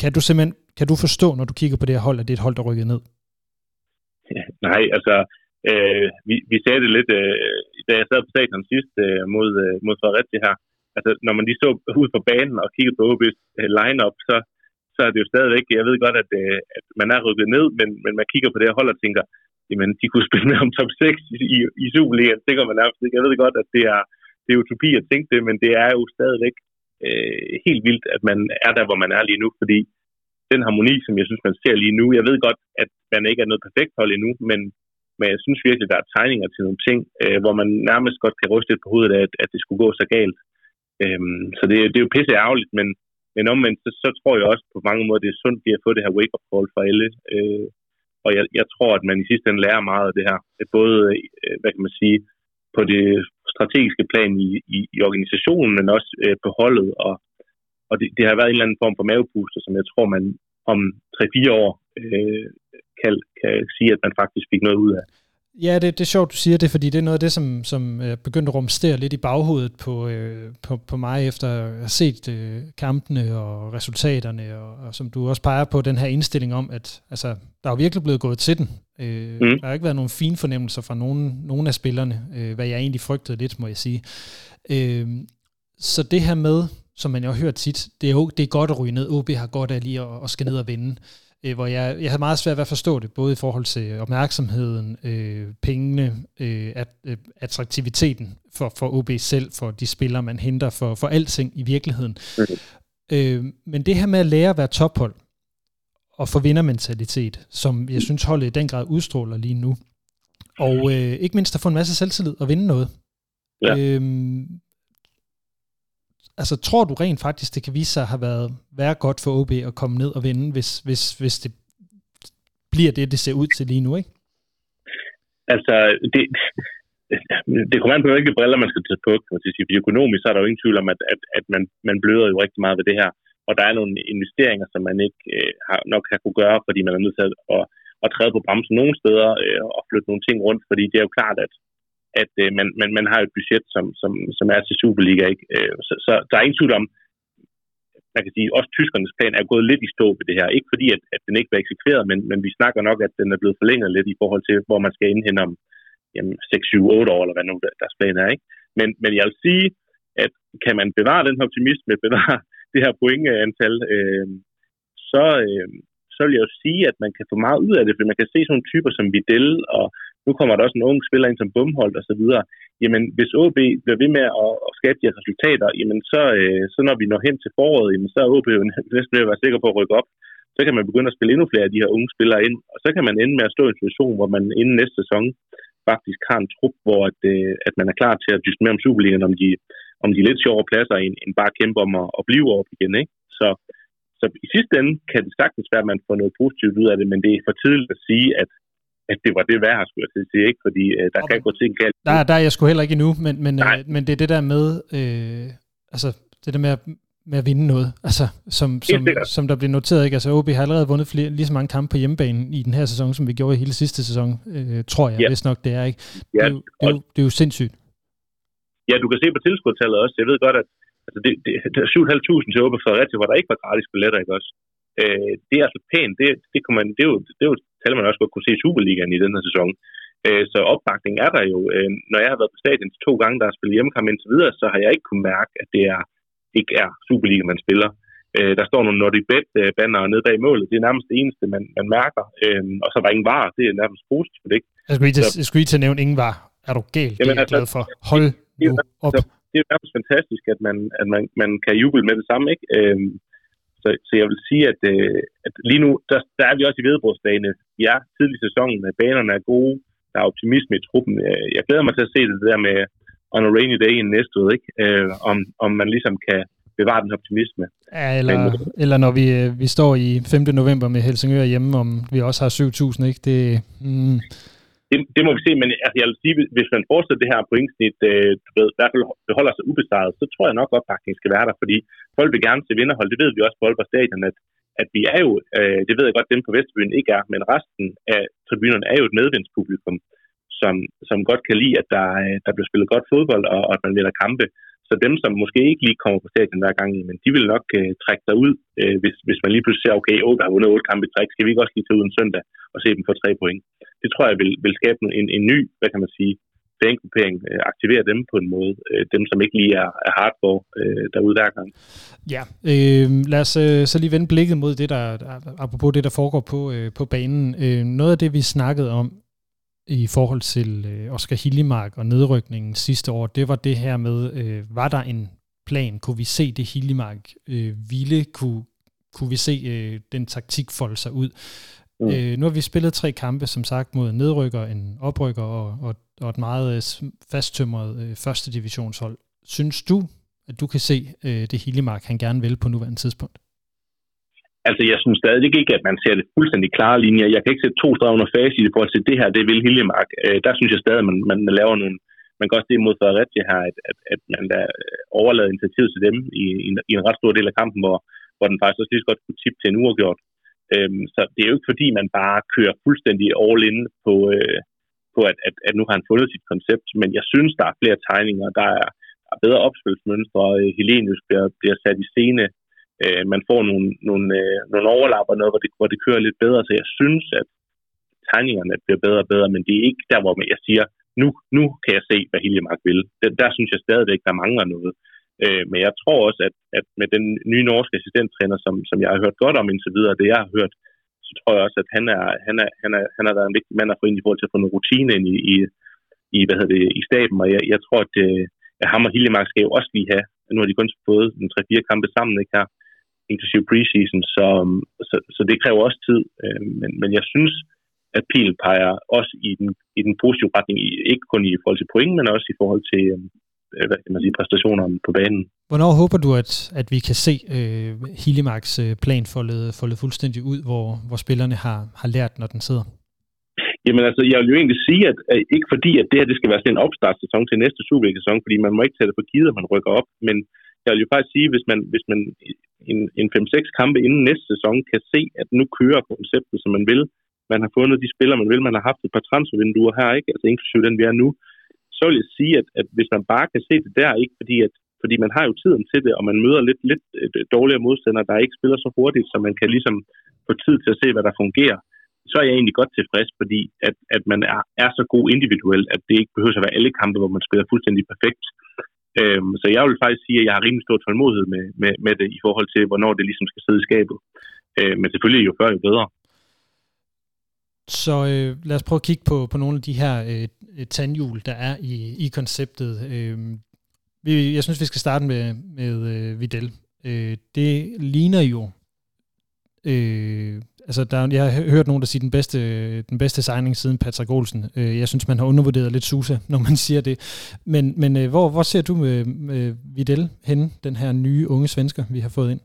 Kan du simpelthen kan du forstå, når du kigger på det her hold, at det er et hold, der rykker ned? Ja, nej, altså øh, vi, vi sagde det lidt, øh, da jeg sad på stadion sidst øh, mod, øh, mod Fredericia her. Altså, når man lige så ud på banen og kiggede på OB's øh, line-up, så, så er det jo stadigvæk, jeg ved godt, at, øh, at man er rykket ned, men, men man kigger på det her hold og tænker, jamen, de kunne spille med om top 6 i, i, i Superligaen, det kan man nærmest ikke. Jeg ved godt, at det er, det er utopi at tænke det, men det er jo stadigvæk øh, helt vildt, at man er der, hvor man er lige nu, fordi den harmoni, som jeg synes, man ser lige nu, jeg ved godt, at man ikke er noget perfekt hold endnu, men, men jeg synes virkelig, der er tegninger til nogle ting, øh, hvor man nærmest godt kan ryste lidt på hovedet af, at, at det skulle gå så galt. Øhm, så det, det er jo pisse ærgerligt, men, men omvendt, så, så tror jeg også på mange måder, det er sundt at få det her wake-up call for alle. Øh, og jeg, jeg tror, at man i sidste ende lærer meget af det her. Både, øh, hvad kan man sige, på det strategiske plan i, i, i organisationen, men også øh, på holdet. Og, og det, det har været en eller anden form for mavepuster, som jeg tror, man om 3-4 år øh, kan, kan sige, at man faktisk fik noget ud af. Ja, det, det er sjovt, du siger det, fordi det er noget af det, som, som er begyndt at rumstere lidt i baghovedet på, øh, på, på mig, efter at have set øh, kampene og resultaterne, og, og som du også peger på, den her indstilling om, at altså, der er virkelig blevet gået til den. Øh, mm. Der har ikke været nogen fine fornemmelser fra nogen, nogen af spillerne, øh, hvad jeg egentlig frygtede lidt, må jeg sige. Øh, så det her med, som man jo har hørt tit, det er jo det er godt at ryge ned. OB har godt af lige at, at skal ned og vinde. Øh, hvor jeg, jeg havde meget svært ved at forstå det, både i forhold til opmærksomheden, øh, pengene, øh, at, øh, attraktiviteten for, for OB selv, for de spillere, man henter, for, for alting i virkeligheden. Mm. Øh, men det her med at lære at være tophold, og få vindermentalitet, som jeg synes holdet i den grad udstråler lige nu, og øh, ikke mindst at få en masse selvtillid og vinde noget. Ja. Øhm, altså, tror du rent faktisk, det kan vise sig at have været være godt for OB at komme ned og vinde, hvis, hvis, hvis det bliver det, det ser ud til lige nu, ikke? Altså, det, det kommer an på, hvilke briller man skal tage på. Kan man sige. Fordi økonomisk så er der jo ingen tvivl om, at, at, at man, man bløder jo rigtig meget ved det her. Og der er nogle investeringer, som man ikke øh, har, nok kan kunne gøre, fordi man er nødt til at, at, at træde på bremsen nogle steder øh, og flytte nogle ting rundt. Fordi det er jo klart, at at øh, man, man, man har et budget, som, som, som er til Superliga. Ikke? Øh, så, så der er ingen tvivl om, man kan sige, også tyskernes plan er gået lidt i stå ved det her. Ikke fordi, at, at den ikke var eksekveret, men, men vi snakker nok, at den er blevet forlænget lidt i forhold til, hvor man skal indhente om jamen, 6, 7, 8 år, eller hvad nu deres plan er. Ikke? Men, men jeg vil sige, at kan man bevare den optimisme, bevare det her pointantal, øh, så, øh, så vil jeg jo sige, at man kan få meget ud af det, for man kan se sådan nogle typer som Videl, og nu kommer der også en ung spiller ind som Bumholdt og så videre. Jamen, hvis OB bliver ved med at, at skabe de resultater, jamen så, øh, så når vi når hen til foråret, jamen så er OB jo næsten ved at være sikker på at rykke op. Så kan man begynde at spille endnu flere af de her unge spillere ind, og så kan man ende med at stå i en situation, hvor man inden næste sæson faktisk har en trup, hvor at, øh, at man er klar til at dyste mere om Superligaen, om de, om de lidt sjovere pladser, end, end bare kæmpe om at, at blive op igen. Ikke? Så, så i sidste ende kan det sagtens være, at man får noget positivt ud af det, men det er for tidligt at sige, at at det var det værd, skulle jeg sige, ikke? Fordi øh, der okay. kan gå ting galt. Der, der er jeg sgu heller ikke endnu, men, men, øh, men det er det der med, øh, altså det der med at, med at vinde noget, altså som, som, som der bliver noteret, ikke? Altså OB har allerede vundet flere, lige så mange kampe på hjemmebane i den her sæson, som vi gjorde i hele sidste sæson, øh, tror jeg, ja. hvis nok det er, ikke? Det, ja. er jo, det, er jo, det er jo sindssygt. Ja, du kan se på tilskudtallet også. Jeg ved godt, at altså det, det, det er 7.500 til OB Fredericia, hvor der ikke var gratis billetter, ikke også? Øh, det er altså pænt. Det, det, kunne man, det, er jo, det er jo tal, man også godt kunne se i Superligaen i den her sæson. Øh, så opbakning er der jo. Øh, når jeg har været på stadion to gange, der har spillet hjemmekamp indtil videre, så har jeg ikke kunnet mærke, at det er, ikke er Superliga, man spiller. Øh, der står nogle Nordic Bet banner nede bag målet. Det er nærmest det eneste, man, man mærker. Øh, og så er der ingen var. Det er nærmest positivt, ikke? Jeg skulle lige til, jeg skulle lige til at nævne ingen var. Er du galt? Jamen, det er jeg glad for. Hold nu op. Det er nærmest fantastisk, at man, at man, man kan juble med det samme, ikke? Øh, så, så jeg vil sige, at, øh, at lige nu, der, der er vi også i vedbrugsdagene. Vi er tidlig i sæsonen, banerne er gode, der er optimisme i truppen. Øh, jeg glæder mig til at se det der med on a rainy day i næste ud, ikke? Øh, om, om man ligesom kan bevare den optimisme. Ja, eller, eller når vi, øh, vi står i 5. november med Helsingør hjemme, om vi også har 7.000, ikke? Det, mm, det, det må vi se, men altså, jeg vil sige, hvis man fortsætter det her pointsnit, øh, du ved, i hvert fald beholder sig ubesejret, så tror jeg nok, at opbakningen skal være der, fordi folk vil gerne se vinderhold. Det ved vi også på Aalborg Stadion, at, at vi er jo, øh, det ved jeg godt, dem på Vestbyen ikke er, men resten af tribunerne er jo et medvindspublikum, som, som godt kan lide, at der, øh, der bliver spillet godt fodbold, og, og at man vinder kampe. Så dem, som måske ikke lige kommer på stadion hver gang, men de vil nok øh, trække sig ud, øh, hvis, hvis man lige pludselig ser, okay, 8 har vundet otte kampe i træk, skal vi ikke også lige tage ud en søndag og se dem få tre point. Det tror jeg vil, vil skabe en, en ny, hvad kan man sige, fangruppering, øh, aktivere dem på en måde, øh, dem som ikke lige er, er hardcore øh, derude hver gang. Ja, øh, lad os øh, så lige vende blikket mod det, der, apropos det, der foregår på, øh, på banen. Øh, noget af det, vi snakkede om i forhold til øh, Oscar Hillemark og nedrykningen sidste år, det var det her med, øh, var der en plan? Kunne vi se det Hillemark øh, ville? Kunne, kunne vi se øh, den taktik folde sig ud? Mm. Øh, nu har vi spillet tre kampe, som sagt, mod en nedrykker, en oprykker og, og, og et meget øh, fasttømret øh, første divisionshold. Synes du, at du kan se øh, det Hillemark, han gerne vil på nuværende tidspunkt? Altså, jeg synes stadig ikke, at man ser det fuldstændig klare linjer. Jeg kan ikke sætte to streger under fase i forhold til det her, det vil Hiljemark. Øh, der synes jeg stadig, at man, man laver nogle... Man kan også det mod Fredericia her, at, at, at man der overlader initiativet til dem i, i, en, i en ret stor del af kampen, hvor, hvor den faktisk også lige så godt kunne tippe til en uafgjort. Øhm, så det er jo ikke fordi, man bare kører fuldstændig all in på, øh, på at, at, at nu har han fundet sit koncept, men jeg synes, der er flere tegninger, der er, der er bedre opspilsmønstre, øh, Helenius bliver, bliver sat i scene, øh, man får nogle, nogle, øh, nogle overlapper, noget, hvor det, hvor det kører lidt bedre, så jeg synes, at tegningerne bliver bedre og bedre, men det er ikke der, hvor jeg siger, nu, nu kan jeg se, hvad Hiljemark vil. Der, der synes jeg stadigvæk, der mangler noget. Øh, men jeg tror også, at, at med den nye norske assistenttræner, som, som jeg har hørt godt om indtil videre, det jeg har hørt, så tror jeg også, at han er, han er, han er, han har været en vigtig mand at få ind i forhold til at få noget rutine ind i, i, i, hvad hedder det, i staben, og jeg, jeg tror, at, øh, at ham og Hillemark skal jo også lige have, nu har de kun fået en 3-4 kampe sammen, ikke her, inklusive preseason, så, så, så det kræver også tid, øh, men, men jeg synes, at pil peger også i den, i den positive retning, ikke kun i forhold til point, men også i forhold til øh, hvad kan man sige, præstationerne på banen. Hvornår håber du, at, at vi kan se øh, Hillemarks øh, plan foldet, foldet fuldstændig ud, hvor, hvor spillerne har, har lært, når den sidder? Jamen altså, jeg vil jo egentlig sige, at, at ikke fordi, at det her det skal være sådan en opstartssæson til næste Superliga-sæson, fordi man må ikke tage det for givet, at man rykker op, men jeg vil jo faktisk sige, hvis man, hvis man en, en 5-6 kampe inden næste sæson kan se, at nu kører konceptet, som man vil, man har fundet de spillere, man vil, man har haft et par transfervinduer her, ikke? altså inklusive den, vi er nu, så vil jeg sige, at, at hvis man bare kan se det der, ikke fordi at fordi man har jo tiden til det, og man møder lidt, lidt øh, dårligere modstandere, der ikke spiller så hurtigt, så man kan ligesom få tid til at se, hvad der fungerer, så er jeg egentlig godt tilfreds, fordi at, at man er, er så god individuelt, at det ikke behøver at være alle kampe, hvor man spiller fuldstændig perfekt. Øhm, så jeg vil faktisk sige, at jeg har rimelig stor tålmodighed med, med, med det i forhold til, hvornår det ligesom skal sidde i skabet. Øh, men selvfølgelig jo før, jo bedre. Så øh, lad os prøve at kigge på, på nogle af de her øh, tandhjul, der er i, i konceptet. Øh, vi, jeg synes, vi skal starte med, med øh, Videl. Øh, det ligner jo øh, altså der, jeg har hørt nogen, der siger den bedste, den bedste signing siden Patrick Olsen. Øh, jeg synes, man har undervurderet lidt Susa, når man siger det. Men, men øh, hvor, hvor ser du med, med Videl henne, den her nye unge svensker, vi har fået ind?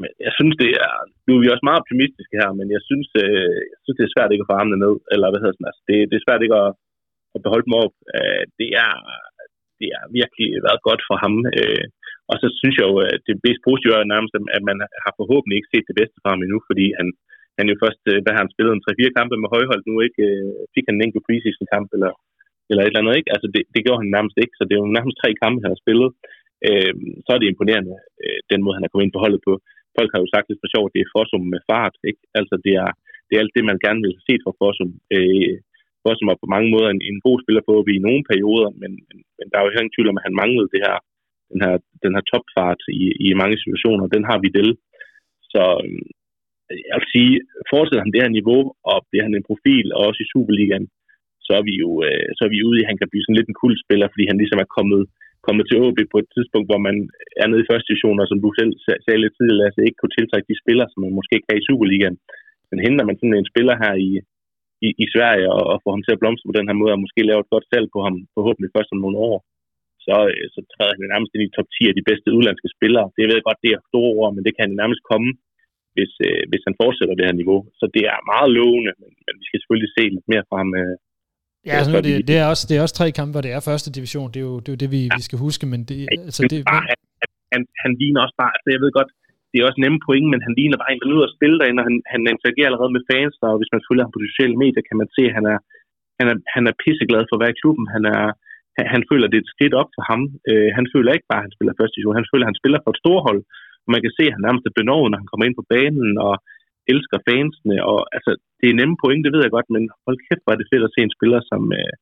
Men jeg synes, det er... Nu er vi også meget optimistiske her, men jeg synes, øh, jeg synes det er svært ikke at få armene ned. Eller hvad hedder sådan, altså, det, det er svært ikke at, at beholde dem op. Øh, det er, det er virkelig været godt for ham. Øh. Og så synes jeg jo, at det mest positive er nærmest, at man har forhåbentlig ikke set det bedste fra ham endnu, fordi han, han jo først, øh, hvad har han spillet, en 3-4 kampe med højhold nu, ikke? Fik han en enkelt preseason kamp, eller, eller et eller andet, ikke? Altså det, det gjorde han nærmest ikke, så det er jo nærmest tre kampe, han har spillet. Øh, så er det imponerende, øh, den måde, han er kommet ind på holdet på. Folk har jo sagt lidt for sjovt, det er Fossum med fart, ikke? Altså det er, det er alt det, man gerne vil se fra Fossum. Øh, Fossum er på mange måder en, en god spiller på i nogle perioder, men, men, men der er jo ingen tvivl om, at han manglede det her den her, den her topfart i, i mange situationer, den har vi del. Så øhm, jeg vil sige, fortsætter han det her niveau, og bliver han en profil, og også i Superligaen, så er vi jo øh, så er vi ude i, at han kan blive sådan lidt en kul spiller, fordi han ligesom er kommet, kommet til OB på et tidspunkt, hvor man er nede i første division, og som du selv sagde lidt tidligere, altså ikke kunne tiltrække de spillere, som man måske kan i Superligaen. Men henter man sådan en spiller her i, i, i Sverige, og, og får ham til at blomstre på den her måde, og måske lave et godt salg på ham, forhåbentlig først om nogle år, så, øh, så træder han nærmest ind i top 10 af de bedste udlandske spillere. Det ved jeg godt, det er store ord, men det kan han nærmest komme, hvis, øh, hvis han fortsætter det her niveau. Så det er meget lovende, men, men vi skal selvfølgelig se lidt mere fra ham. Øh, ja, altså, det, det, er også, det er også tre kampe, hvor det er første division. Det er jo det, er jo det vi, ja. vi skal huske, men det, altså, det, bare, han, han, han ligner også bare, altså jeg ved godt, det er også nemme point, men han ligner bare en, der nyder at spille derinde, og han, han interagerer allerede med fans, og hvis man følger ham på de sociale medier, kan man se, at han er, han er, han er pisseglad for at være i klubben. Han er, han, han føler, det er et skridt op for ham. Øh, han føler ikke bare, at han spiller første division. Han føler, at han spiller for et storhold. Og man kan se, at han nærmest er benovet, når han kommer ind på banen og elsker fansene. Og, altså, det er nemme point, det ved jeg godt, men hold kæft, er det fedt at se en spiller, som, øh,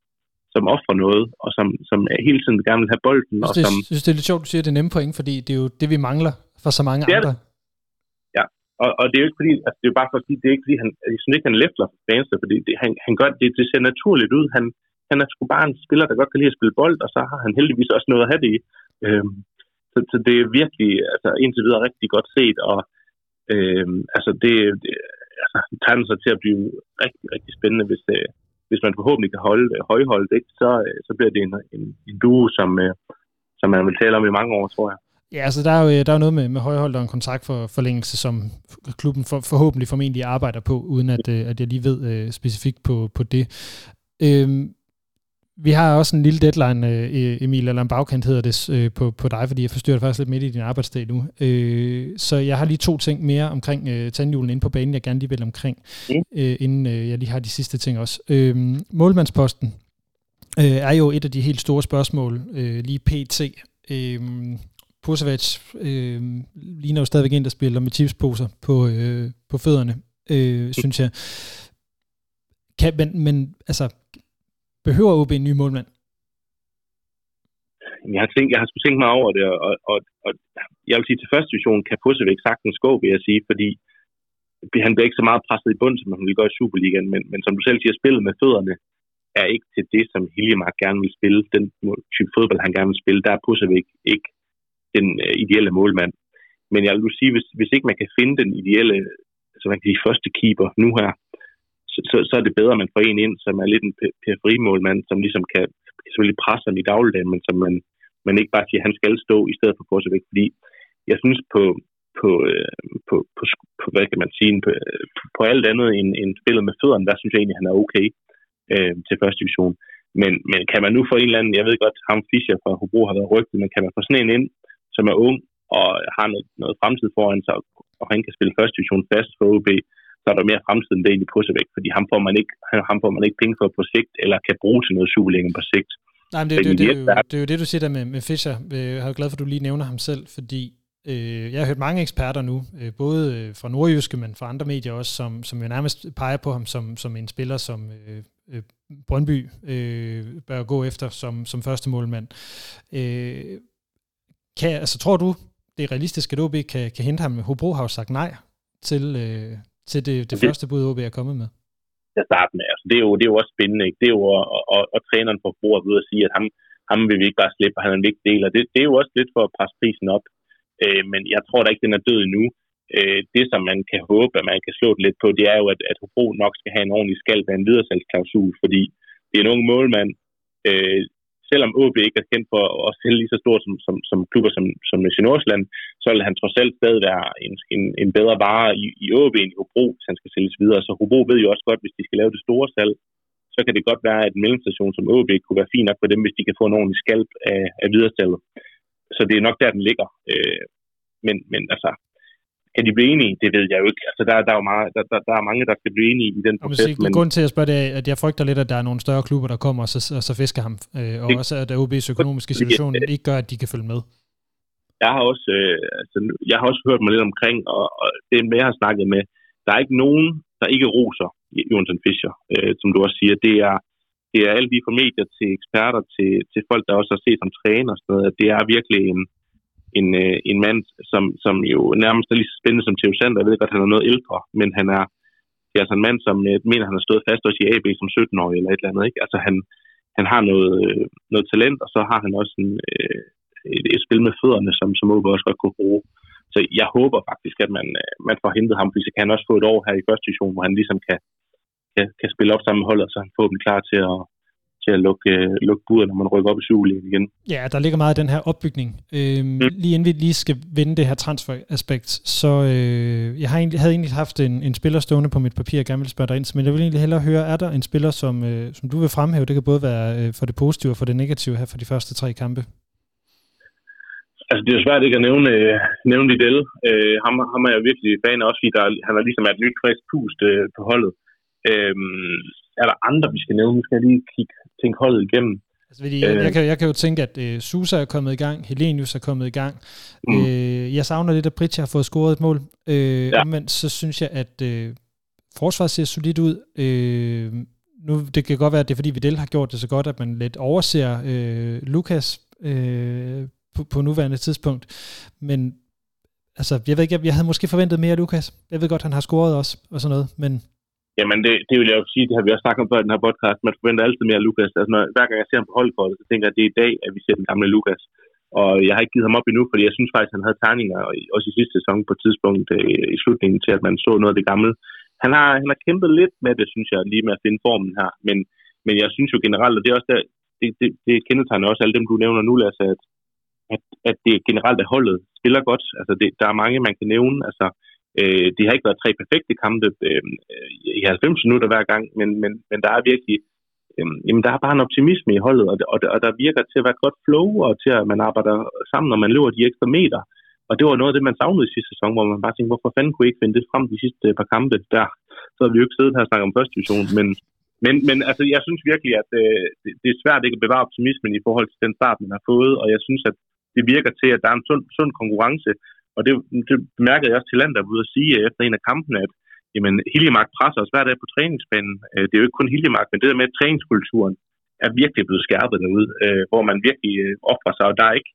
som offrer noget, og som, som hele tiden gerne vil have bolden. Jeg synes, og som, jeg synes, det er lidt sjovt, du siger, at det er nemme point, fordi det er jo det, vi mangler for så mange andre. Det. Ja, og, og det er jo ikke fordi, altså, det er jo bare for at sige, det er ikke fordi, han, jeg synes ikke, han læfler for fansene, fordi det, han, han gør, det, det ser naturligt ud. Han, han er sgu bare en spiller, der godt kan lide at spille bold, og så har han heldigvis også noget at have det i. Øhm, så, så det er virkelig, altså indtil videre rigtig godt set, og øhm, altså det, det altså, tegner sig til at blive rigtig, rigtig spændende, hvis, øh, hvis man forhåbentlig kan holde øh, højholdet, ikke? Så, øh, så bliver det en, en, en duo, som, øh, som man vil tale om i mange år, tror jeg. Ja, altså der er jo, der er jo noget med, med højholdt og en kontrakt for forlængelse, som klubben for, forhåbentlig formentlig arbejder på, uden at, øh, at jeg lige ved øh, specifikt på, på det. Øhm, vi har også en lille deadline, øh, Emil, eller en bagkant hedder det, øh, på, på dig, fordi jeg forstyrrer faktisk lidt midt i din arbejdsdag nu. Øh, så jeg har lige to ting mere omkring tandhjulen inde på banen, jeg gerne lige vil omkring, mm. inden jeg lige har de sidste ting også. målmandsposten er jo et af de helt store spørgsmål, lige pt. Pusovac øh, ligner jo stadigvæk en, der spiller med chipsposer på, på fødderne, synes jeg. Kan, men, men altså, Behøver OB en ny målmand? jeg har, tænkt, jeg har sgu tænkt mig over det, og, og, og, jeg vil sige, til første division kan Pussevæk sagtens gå, vil jeg sige, fordi han bliver ikke så meget presset i bund, som han vil gøre i Superligaen, men, men som du selv siger, spillet med fødderne er ikke til det, som Hiljemark gerne vil spille, den type fodbold, han gerne vil spille, der er Pussevæk ikke den øh, ideelle målmand. Men jeg vil sige, hvis, hvis ikke man kan finde den ideelle, så man kan sige, første keeper nu her, så, så, så er det bedre, at man får en ind, som er lidt en periferimålmand, som ligesom kan selvfølgelig presse ham i dagligdagen, men som man, man ikke bare siger, at han skal stå i stedet for Korsavik, fordi jeg synes på, på, øh, på, på, på, hvad kan man sige, på, øh, på alt andet end, end spillet med fødderne, der synes jeg egentlig, at han er okay øh, til første division. Men, men kan man nu få en eller anden, jeg ved godt, ham Fischer fra Hobro har været rygtet, men kan man få sådan en ind, som er ung og har noget, noget fremtid foran sig, og han kan spille første division fast for OB, så er der mere fremtid end det egentlig Pussevæk, fordi ham får, man ikke, ham får man ikke penge for på sigt, eller kan bruge til noget Superliga på sigt. Nej, men det, det, det, det, det, det er jo det, du siger der med, med Fischer. Jeg er jo glad for, at du lige nævner ham selv, fordi øh, jeg har hørt mange eksperter nu, øh, både øh, fra Nordjyske, men fra andre medier også, som, som jo nærmest peger på ham som, som en spiller, som øh, øh, Brøndby øh, bør gå efter som, som første målmand. Øh, kan, altså, tror du, det er realistisk, at OB kan, kan hente ham? Hobro har jo sagt nej til, øh, til det, det, det første bud, OB er kommet med. Til at starte med. Altså, det, er jo, det er jo også spændende. Ikke? Det er jo, og, og, og træneren får bordet ud og sige, at ham, ham vil vi ikke bare slippe, han er en vigtig del. Og det, det er jo også lidt for at presse prisen op. Øh, men jeg tror da ikke, den er død endnu. Øh, det, som man kan håbe, at man kan slå det lidt på, det er jo, at, at Hobro nok skal have en ordentlig skald af en videresalgsklausul, fordi det er en ung målmand. Øh, selvom OB ikke er kendt for at sælge lige så stort som, som, som klubber som, som i Nordsjælland, så vil han trods alt stadig være en, en, en bedre vare i, i OB end i Hobro, hvis han skal sælges videre. Så Hobro ved jo også godt, hvis de skal lave det store salg, så kan det godt være, at en mellemstation som OB kunne være fin nok for dem, hvis de kan få en ordentlig skalp af, af videresalget. Så det er nok der, den ligger. Øh, men, men altså, kan de blive enige? Det ved jeg jo ikke. Altså, der, der, er jo meget, der, der, der er mange, der skal blive enige i den proces. Men... Grunden til at spørge det er, at jeg frygter lidt, at der er nogle større klubber, der kommer og så, og så fisker ham. Øh, og det, også at OB's økonomiske situation det, ikke gør, at de kan følge med. Jeg har også, øh, altså, jeg har også hørt mig lidt omkring, og, og det med, jeg har snakket med, der er ikke nogen, der ikke roser Jonathan Fischer, øh, som du også siger. Det er, det er alt lige fra medier til eksperter, til, til folk, der også har set som træner og sådan noget. Det er virkelig en, en, øh, en mand, som, som jo nærmest er lige så spændende som Theo Sander. Jeg ved godt, at han er noget ældre, men han er, det er altså en mand, som jeg øh, mener, han har stået fast også i AB som 17-årig eller et eller andet. Ikke? Altså han, han har noget, øh, noget talent, og så har han også en, øh, et, et spil med fødderne, som, som Åbe også godt kunne bruge. Så jeg håber faktisk, at man, øh, man får hentet ham, fordi så kan han også få et år her i første division, hvor han ligesom kan, kan, kan spille op sammen med holdet, så han får dem klar til at, til at lukke, øh, lukke budet, når man rykker op i Superligaen igen. Ja, der ligger meget af den her opbygning. Øhm, mm. Lige inden vi lige skal vende det her transferaspekt, så øh, jeg har egentlig, havde egentlig haft en, en spiller stående på mit papir, jeg gerne vil spørge dig ind, men jeg vil egentlig hellere høre, er der en spiller, som, øh, som du vil fremhæve? Det kan både være øh, for det positive og for det negative her for de første tre kampe. Altså, det er jo svært ikke at nævne, øh, nævne Liddell. Øh, ham, ham er jeg virkelig fan af, også fordi der, han er ligesom et nyt frisk pust øh, på holdet. Øh, er der andre, vi skal nævne? Nu skal jeg lige kigge, tænke holdet igennem. Altså, jeg, jeg, jeg, kan, jeg kan jo tænke, at øh, Susa er kommet i gang, Helenius er kommet i gang. Mm. Øh, jeg savner lidt, at Britja har fået scoret et mål. Øh, ja. Men så synes jeg, at øh, forsvaret ser solidt ud. Øh, nu, det kan godt være, at det er fordi Vidal har gjort det så godt, at man lidt overser øh, Lukas øh, på, på nuværende tidspunkt. Men altså, jeg ved ikke, jeg, jeg havde måske forventet mere af Lukas. Jeg ved godt, han har scoret også, og sådan noget, men Jamen, det, det vil jeg jo sige, det har vi også snakket om før i den her podcast. Man forventer altid mere af Lukas. Altså, når, hver gang jeg ser ham på holdkortet, så tænker jeg, at det er i dag, at vi ser den gamle Lukas. Og jeg har ikke givet ham op endnu, fordi jeg synes faktisk, at han havde tegninger, også i sidste sæson på et tidspunkt øh, i slutningen til, at man så noget af det gamle. Han har, han har kæmpet lidt med det, synes jeg, lige med at finde formen her. Men, men jeg synes jo generelt, og det er også der, det, det, det kendetegner også alle dem, du nævner nu, Lasse, at, at, at det generelt er holdet spiller godt. Altså, det, der er mange, man kan nævne. Altså, Øh, det har ikke været tre perfekte kampe øhm, øh, i 90 minutter hver gang, men, men, men der er virkelig øh, jamen, der er bare en optimisme i holdet, og, og, og der virker til at være et godt flow, og til at man arbejder sammen, når man løber de ekstra meter. Og det var noget af det, man savnede i sidste sæson, hvor man bare tænkte, hvorfor fanden kunne I ikke finde det frem de sidste øh, par kampe der? Så har vi jo ikke siddet her og snakket om første division, men, men, men altså, jeg synes virkelig, at øh, det, det er svært ikke at bevare optimismen i forhold til den start, man har fået, og jeg synes, at det virker til, at der er en sund, sund konkurrence, og det, det bemærkede jeg også til land, der ude at sige efter en af kampene, at jamen, Hiljemark presser os hver dag på træningsbanen. Øh, det er jo ikke kun Hiljemark, men det der med træningskulturen, er virkelig blevet skærpet derude, øh, hvor man virkelig øh, offrer sig, og der er ikke,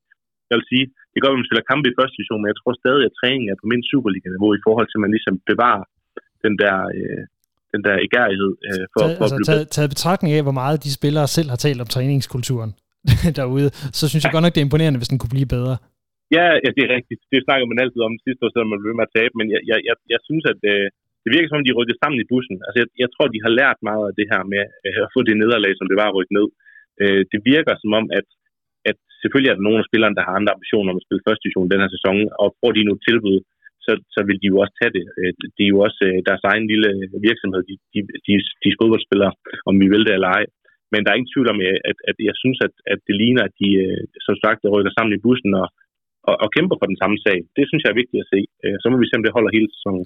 jeg vil sige, det gør, at man spiller kampe i første division, men jeg tror stadig, at træningen er på mindst Superliga-niveau i forhold til, at man ligesom bevarer den der, øh, den der egærighed øh, for, Tag, for altså, at blive taget, taget betragtning af, hvor meget de spillere selv har talt om træningskulturen derude, så synes jeg godt nok, det er imponerende, hvis den kunne blive bedre. Ja, ja, det er rigtigt. Det snakker man altid om sidste år, selvom man blev med at tabe, men jeg, jeg, jeg, jeg synes, at øh, det virker som om, de rykker sammen i bussen. Altså, jeg, jeg tror, de har lært meget af det her med øh, at få det nederlag, som det var at rykke ned. Øh, det virker som om, at, at selvfølgelig er der nogle af spillerne, der har andre ambitioner om at spille første division den her sæson, og får de nu tilbud, så, så vil de jo også tage det. Øh, Det er jo også øh, deres egen lille virksomhed, de, de, de, de fodboldspillere, om vi vil det eller ej. Men der er ingen tvivl om, at, at jeg synes, at, at det ligner, at de øh, som sagt rykker sammen i bussen og, og, og kæmper for den samme sag. Det synes jeg er vigtigt at se. Øh, Så må vi se, om det holder hele sæsonen.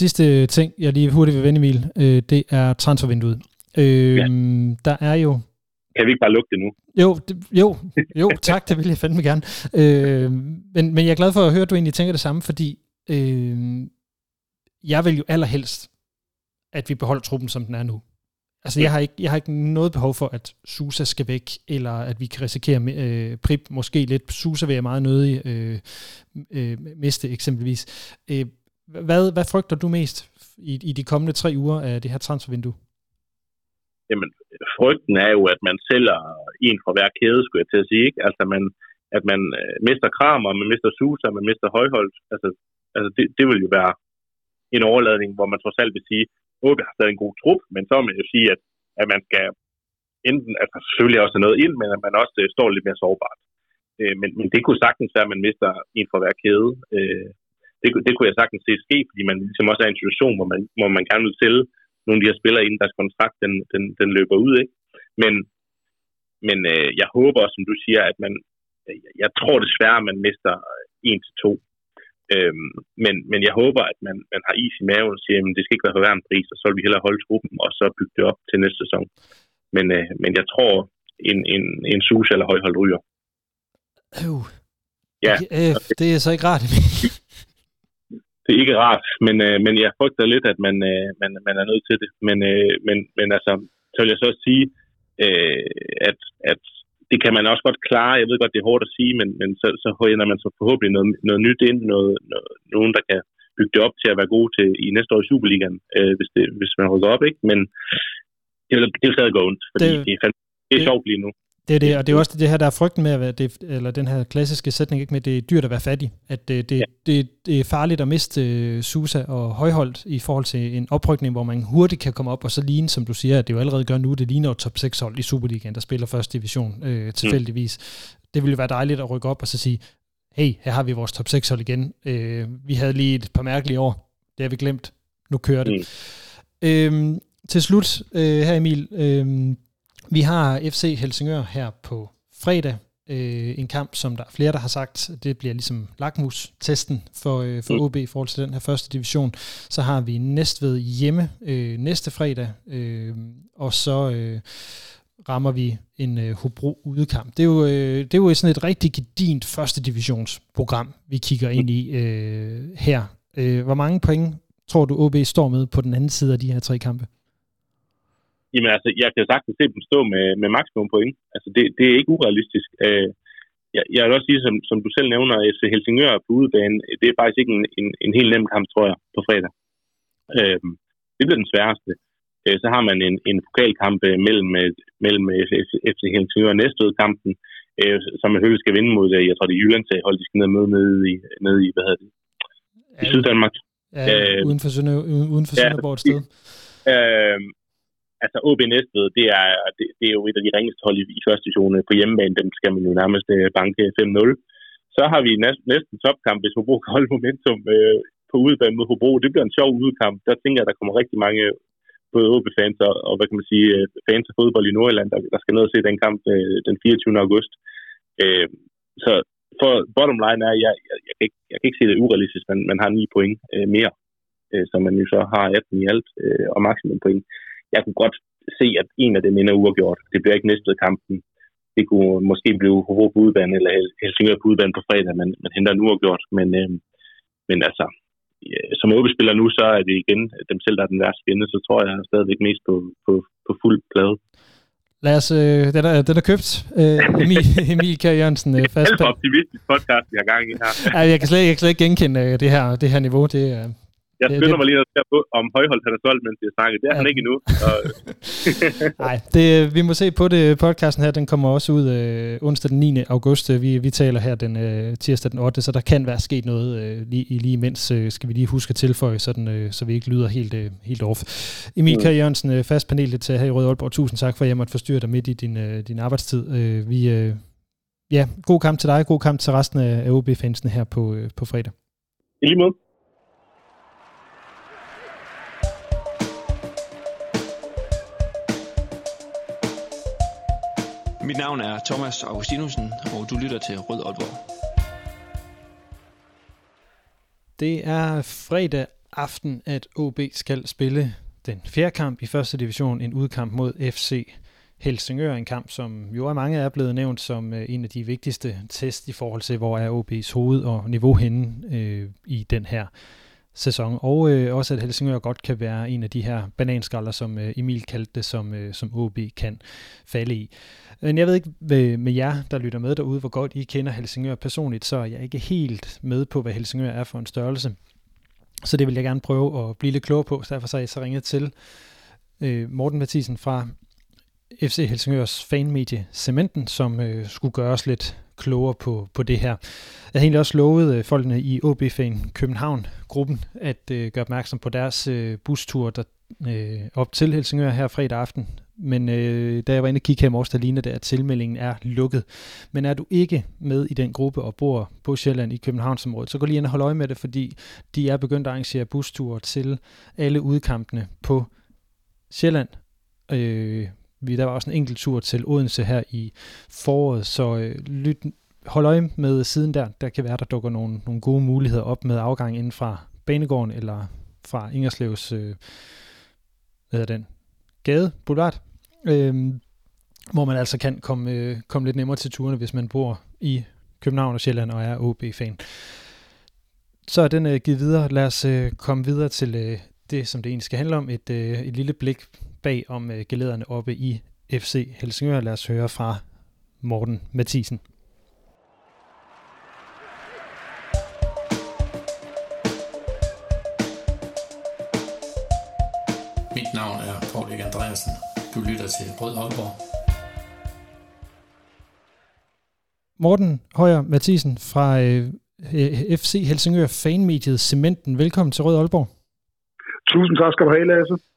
Sidste ting, jeg lige hurtigt vil vende, Emil, øh, det er transfervinduet. Øh, Ja. Der er jo Kan vi ikke bare lukke det nu? Jo, jo, jo, tak, det vil jeg fandme gerne. Øh, men, men jeg er glad for at høre, at du egentlig tænker det samme, fordi øh, jeg vil jo allerhelst, at vi beholder truppen, som den er nu. Altså, jeg har, ikke, jeg har ikke noget behov for, at Susa skal væk, eller at vi kan risikere øh, Prip måske lidt. Susa vil jeg meget nødig øh, øh, miste, eksempelvis. Øh, hvad, hvad frygter du mest i, i de kommende tre uger af det her transfervindue? Jamen, frygten er jo, at man sælger en fra hver kæde, skulle jeg til at sige. Ikke? Altså, man, at man øh, mister Kramer, man mister Susa, man mister Højholdt. Altså, altså det, det vil jo være en overladning, hvor man trods alt vil sige, at det har stadig en god trup, men så må man jo sige, at, at man skal enten, altså selvfølgelig også have noget ind, men at man også øh, står lidt mere sårbart. Øh, men, men det kunne sagtens være, at man mister en fra hver kæde. Øh, det, det kunne jeg sagtens se ske, fordi man ligesom også er i en situation, hvor man, hvor man gerne vil sælge nogle af de her spillere, inden deres kontrakt den, den, den løber ud. Ikke? Men, men øh, jeg håber som du siger, at man, jeg tror desværre, at man mister en til to. Øhm, men, men jeg håber, at man, man har is i maven og siger, at det skal ikke være for hver en pris, og så vil vi hellere holde truppen, og så bygge det op til næste sæson. Men, øh, men jeg tror, en, en, en sus eller højhold ryger. Øh, Ja, øh, det er så ikke rart, det er ikke rart, men, øh, men jeg frygter lidt, at man, øh, man, man er nødt til det. Men, øh, men, men altså, så vil jeg så også sige, øh, at, at det kan man også godt klare. Jeg ved godt, det er hårdt at sige, men, men så, så hører man så forhåbentlig noget, noget nyt ind, noget, noget, nogen, der kan bygge det op til at være gode til i næste år i Superligaen, øh, hvis, det, hvis man rykker op, ikke? Men det vil, det vil stadig gå ondt, fordi Det- det, det, er, fandme- det er det- sjovt lige nu. Det er det, og det er også det her, der er frygten med, at være, det, eller den her klassiske sætning, ikke med, det er dyrt at være fattig. At det, det, ja. det, det er farligt at miste øh, Susa og Højholdt i forhold til en oprykning, hvor man hurtigt kan komme op og så ligne, som du siger, at det jo allerede gør nu, det ligner jo top 6 hold i Superligaen, der spiller første division øh, tilfældigvis. Mm. Det ville jo være dejligt at rykke op og så sige, hey, her har vi vores top 6 hold igen. Øh, vi havde lige et par mærkelige år, det har vi glemt. Nu kører det. Mm. Øhm, til slut, øh, her Emil, øh, vi har FC Helsingør her på fredag. Øh, en kamp, som der er flere, der har sagt, det bliver ligesom lakmus-testen for, øh, for OB i forhold til den her første division. Så har vi Næstved hjemme øh, næste fredag, øh, og så øh, rammer vi en øh, Hobro udekamp. Det er, jo, øh, det er jo sådan et rigtig gedint første divisionsprogram, vi kigger ind i øh, her. Øh, hvor mange point tror du, OB står med på den anden side af de her tre kampe? Jamen altså, jeg kan sagtens se dem stå med, med maksimum point. Altså, det, det er ikke urealistisk. Øh, jeg, jeg vil også sige, som, som du selv nævner, FC Helsingør på udebane, det er faktisk ikke en, en, en helt nem kamp, tror jeg, på fredag. Øh, det bliver den sværeste. Øh, så har man en, en pokalkamp øh, mellem, øh, mellem FC Helsingør og Næstved-kampen, øh, som man selvfølgelig skal vinde mod, øh, jeg tror det er Jyllands hold, de skal ned og møde nede i, nede i hvad hedder det, i Syddanmark. Ja, øh, uden for, Sønder, uden for Sønderborg et sted. Øh, altså OB Næstved, det er, det, det er jo et af de ringeste hold i, i første division øh, på hjemmebane. Dem skal man jo nærmest øh, banke 5-0. Så har vi næsten, næsten topkamp, hvis Hobro kan holde momentum øh, på udebane mod Hobro. Det bliver en sjov udkamp. Der tænker jeg, at der kommer rigtig mange både OB-fans og, og, hvad kan man sige, øh, fans af fodbold i Nordjylland, der, der skal ned og se den kamp øh, den 24. august. Øh, så for bottom line er, jeg, jeg, jeg, kan ikke, jeg kan ikke se det urealistisk, men man har 9 point øh, mere, øh, så man jo så har 18 i alt øh, og maksimum point. Jeg kunne godt se, at en af dem ender uafgjort. Det bliver ikke næste kampen. Det kunne måske blive Hobro på udbanen, eller Helsingør på udbanen på fredag, men man henter en uafgjort. Men, øh, men altså, som OB spiller nu, så er det igen dem selv, der er den værste fjende, så tror jeg stadigvæk mest på, på, på fuld plade. Lad os, øh, den, er, den er købt. Øh, Emil, Emil Kjær Jørgensen, øh, fast. Alt for optimistisk podcast, vi har gang i her. Ja, jeg, kan slet, jeg kan slet ikke genkende øh, det her, det her niveau. Det, øh, Jeg det- skynder det- mig lige at på, om Højholdt han er solgt, mens jeg snakker. Det er Ja. han ikke endnu. Nej, det, vi må se på det. Podcasten her, den kommer også ud øh, onsdag den 9. august. Vi, vi taler her den øh, tirsdag den 8. Så der kan være sket noget øh, lige, i- lige imens. Øh, skal vi lige huske at tilføje, sådan, øh, så vi ikke lyder helt, øh, helt off. Emil Mm. K. Jørgensen, øh, fast panel til her i Røde Aalborg. Tusind tak for, at jeg måtte forstyrre dig midt i din, øh, din arbejdstid. Øh, vi, øh, ja, god kamp til dig. God kamp til resten af OB-fansene her på, øh, på fredag. I lige måde. Mit navn er Thomas Augustinusen, og du lytter til Rød Aalborg. Det er fredag aften, at OB skal spille den fjerde kamp i første division, en udkamp mod FC Helsingør, en kamp, som jo af mange er blevet nævnt som øh, en af de vigtigste test i forhold til, hvor er OB's hoved og niveau henne øh, i den her sæson. Og øh, også, at Helsingør godt kan være en af de her bananskaller, som øh, Emil kaldte det, som, øh, som OB kan falde i. Men jeg ved ikke med, med jer, der lytter med derude, hvor godt I kender Helsingør personligt, så er jeg ikke helt med på, hvad Helsingør er for en størrelse. Så det vil jeg gerne prøve at blive lidt klogere på, så derfor så jeg så ringet til øh, Morten Mathisen fra FC Helsingørs fanmedie Cementen, som øh, skulle gøre os lidt klogere på, på det her. Jeg har egentlig også lovet øh, folkene i OB-fan København-gruppen at øh, gøre opmærksom på deres øh, bustur der, øh, op til Helsingør her fredag aften. Men øh, da jeg var inde og kigge her i morges, der ligner det, at tilmeldingen er lukket. Men er du ikke med i den gruppe og bor på Sjælland i Københavnsområdet, så gå lige ind og hold øje med det, fordi de er begyndt at arrangere busture til alle udkampene på Sjælland. Øh, vi, der var også en enkelt tur til Odense her i foråret, så øh, lyt, hold øje med siden der. Der kan være, der dukker nogle, nogle gode muligheder op med afgang inden fra Banegården eller fra Ingerslevs, øh, hvad hedder den, gade, boulevard, øh, hvor man altså kan komme, øh, komme lidt nemmere til turene, hvis man bor i København og Sjælland og er OB-fan. Så er den øh, givet videre. Lad os øh, komme videre til øh, det, som det egentlig skal handle om. Et, øh, et lille blik bag om øh, gelederne oppe i FC Helsingør. Lad os høre fra Morten Mathisen. Mit navn er Paul Erik Andreasen. Du lytter til Rød Aalborg. Morten Højer Mathisen fra øh, FC Helsingør fanmediet Cementen. Velkommen til Rød Aalborg. Tusind tak skal du have, Lasse.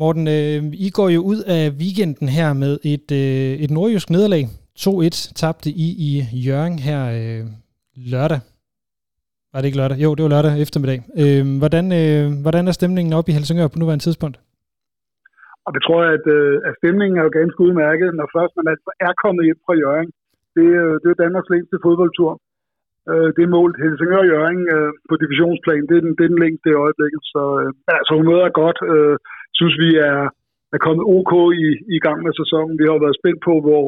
Morten, øh, I går jo ud af weekenden her med et, øh, et nordjysk nederlag. 2-1 tabte I i Jørgen her øh, lørdag. Var det ikke lørdag? Jo, det var lørdag eftermiddag. Øh, hvordan, øh, hvordan er stemningen oppe i Helsingør på nuværende tidspunkt? Og det tror jeg, at, øh, at stemningen er jo ganske udmærket, når først man altså er kommet hjem fra Jørgen. Det, øh, det er Danmarks længste fodboldtur. Øh, det er målt Helsingør Jørgen øh, på divisionsplan. Det er den, det er den længste i øjeblikket. Så øh, altså, humøret er godt. Øh, synes vi er, er kommet OK i, i gang med sæsonen. Vi har jo været spændt på, hvor,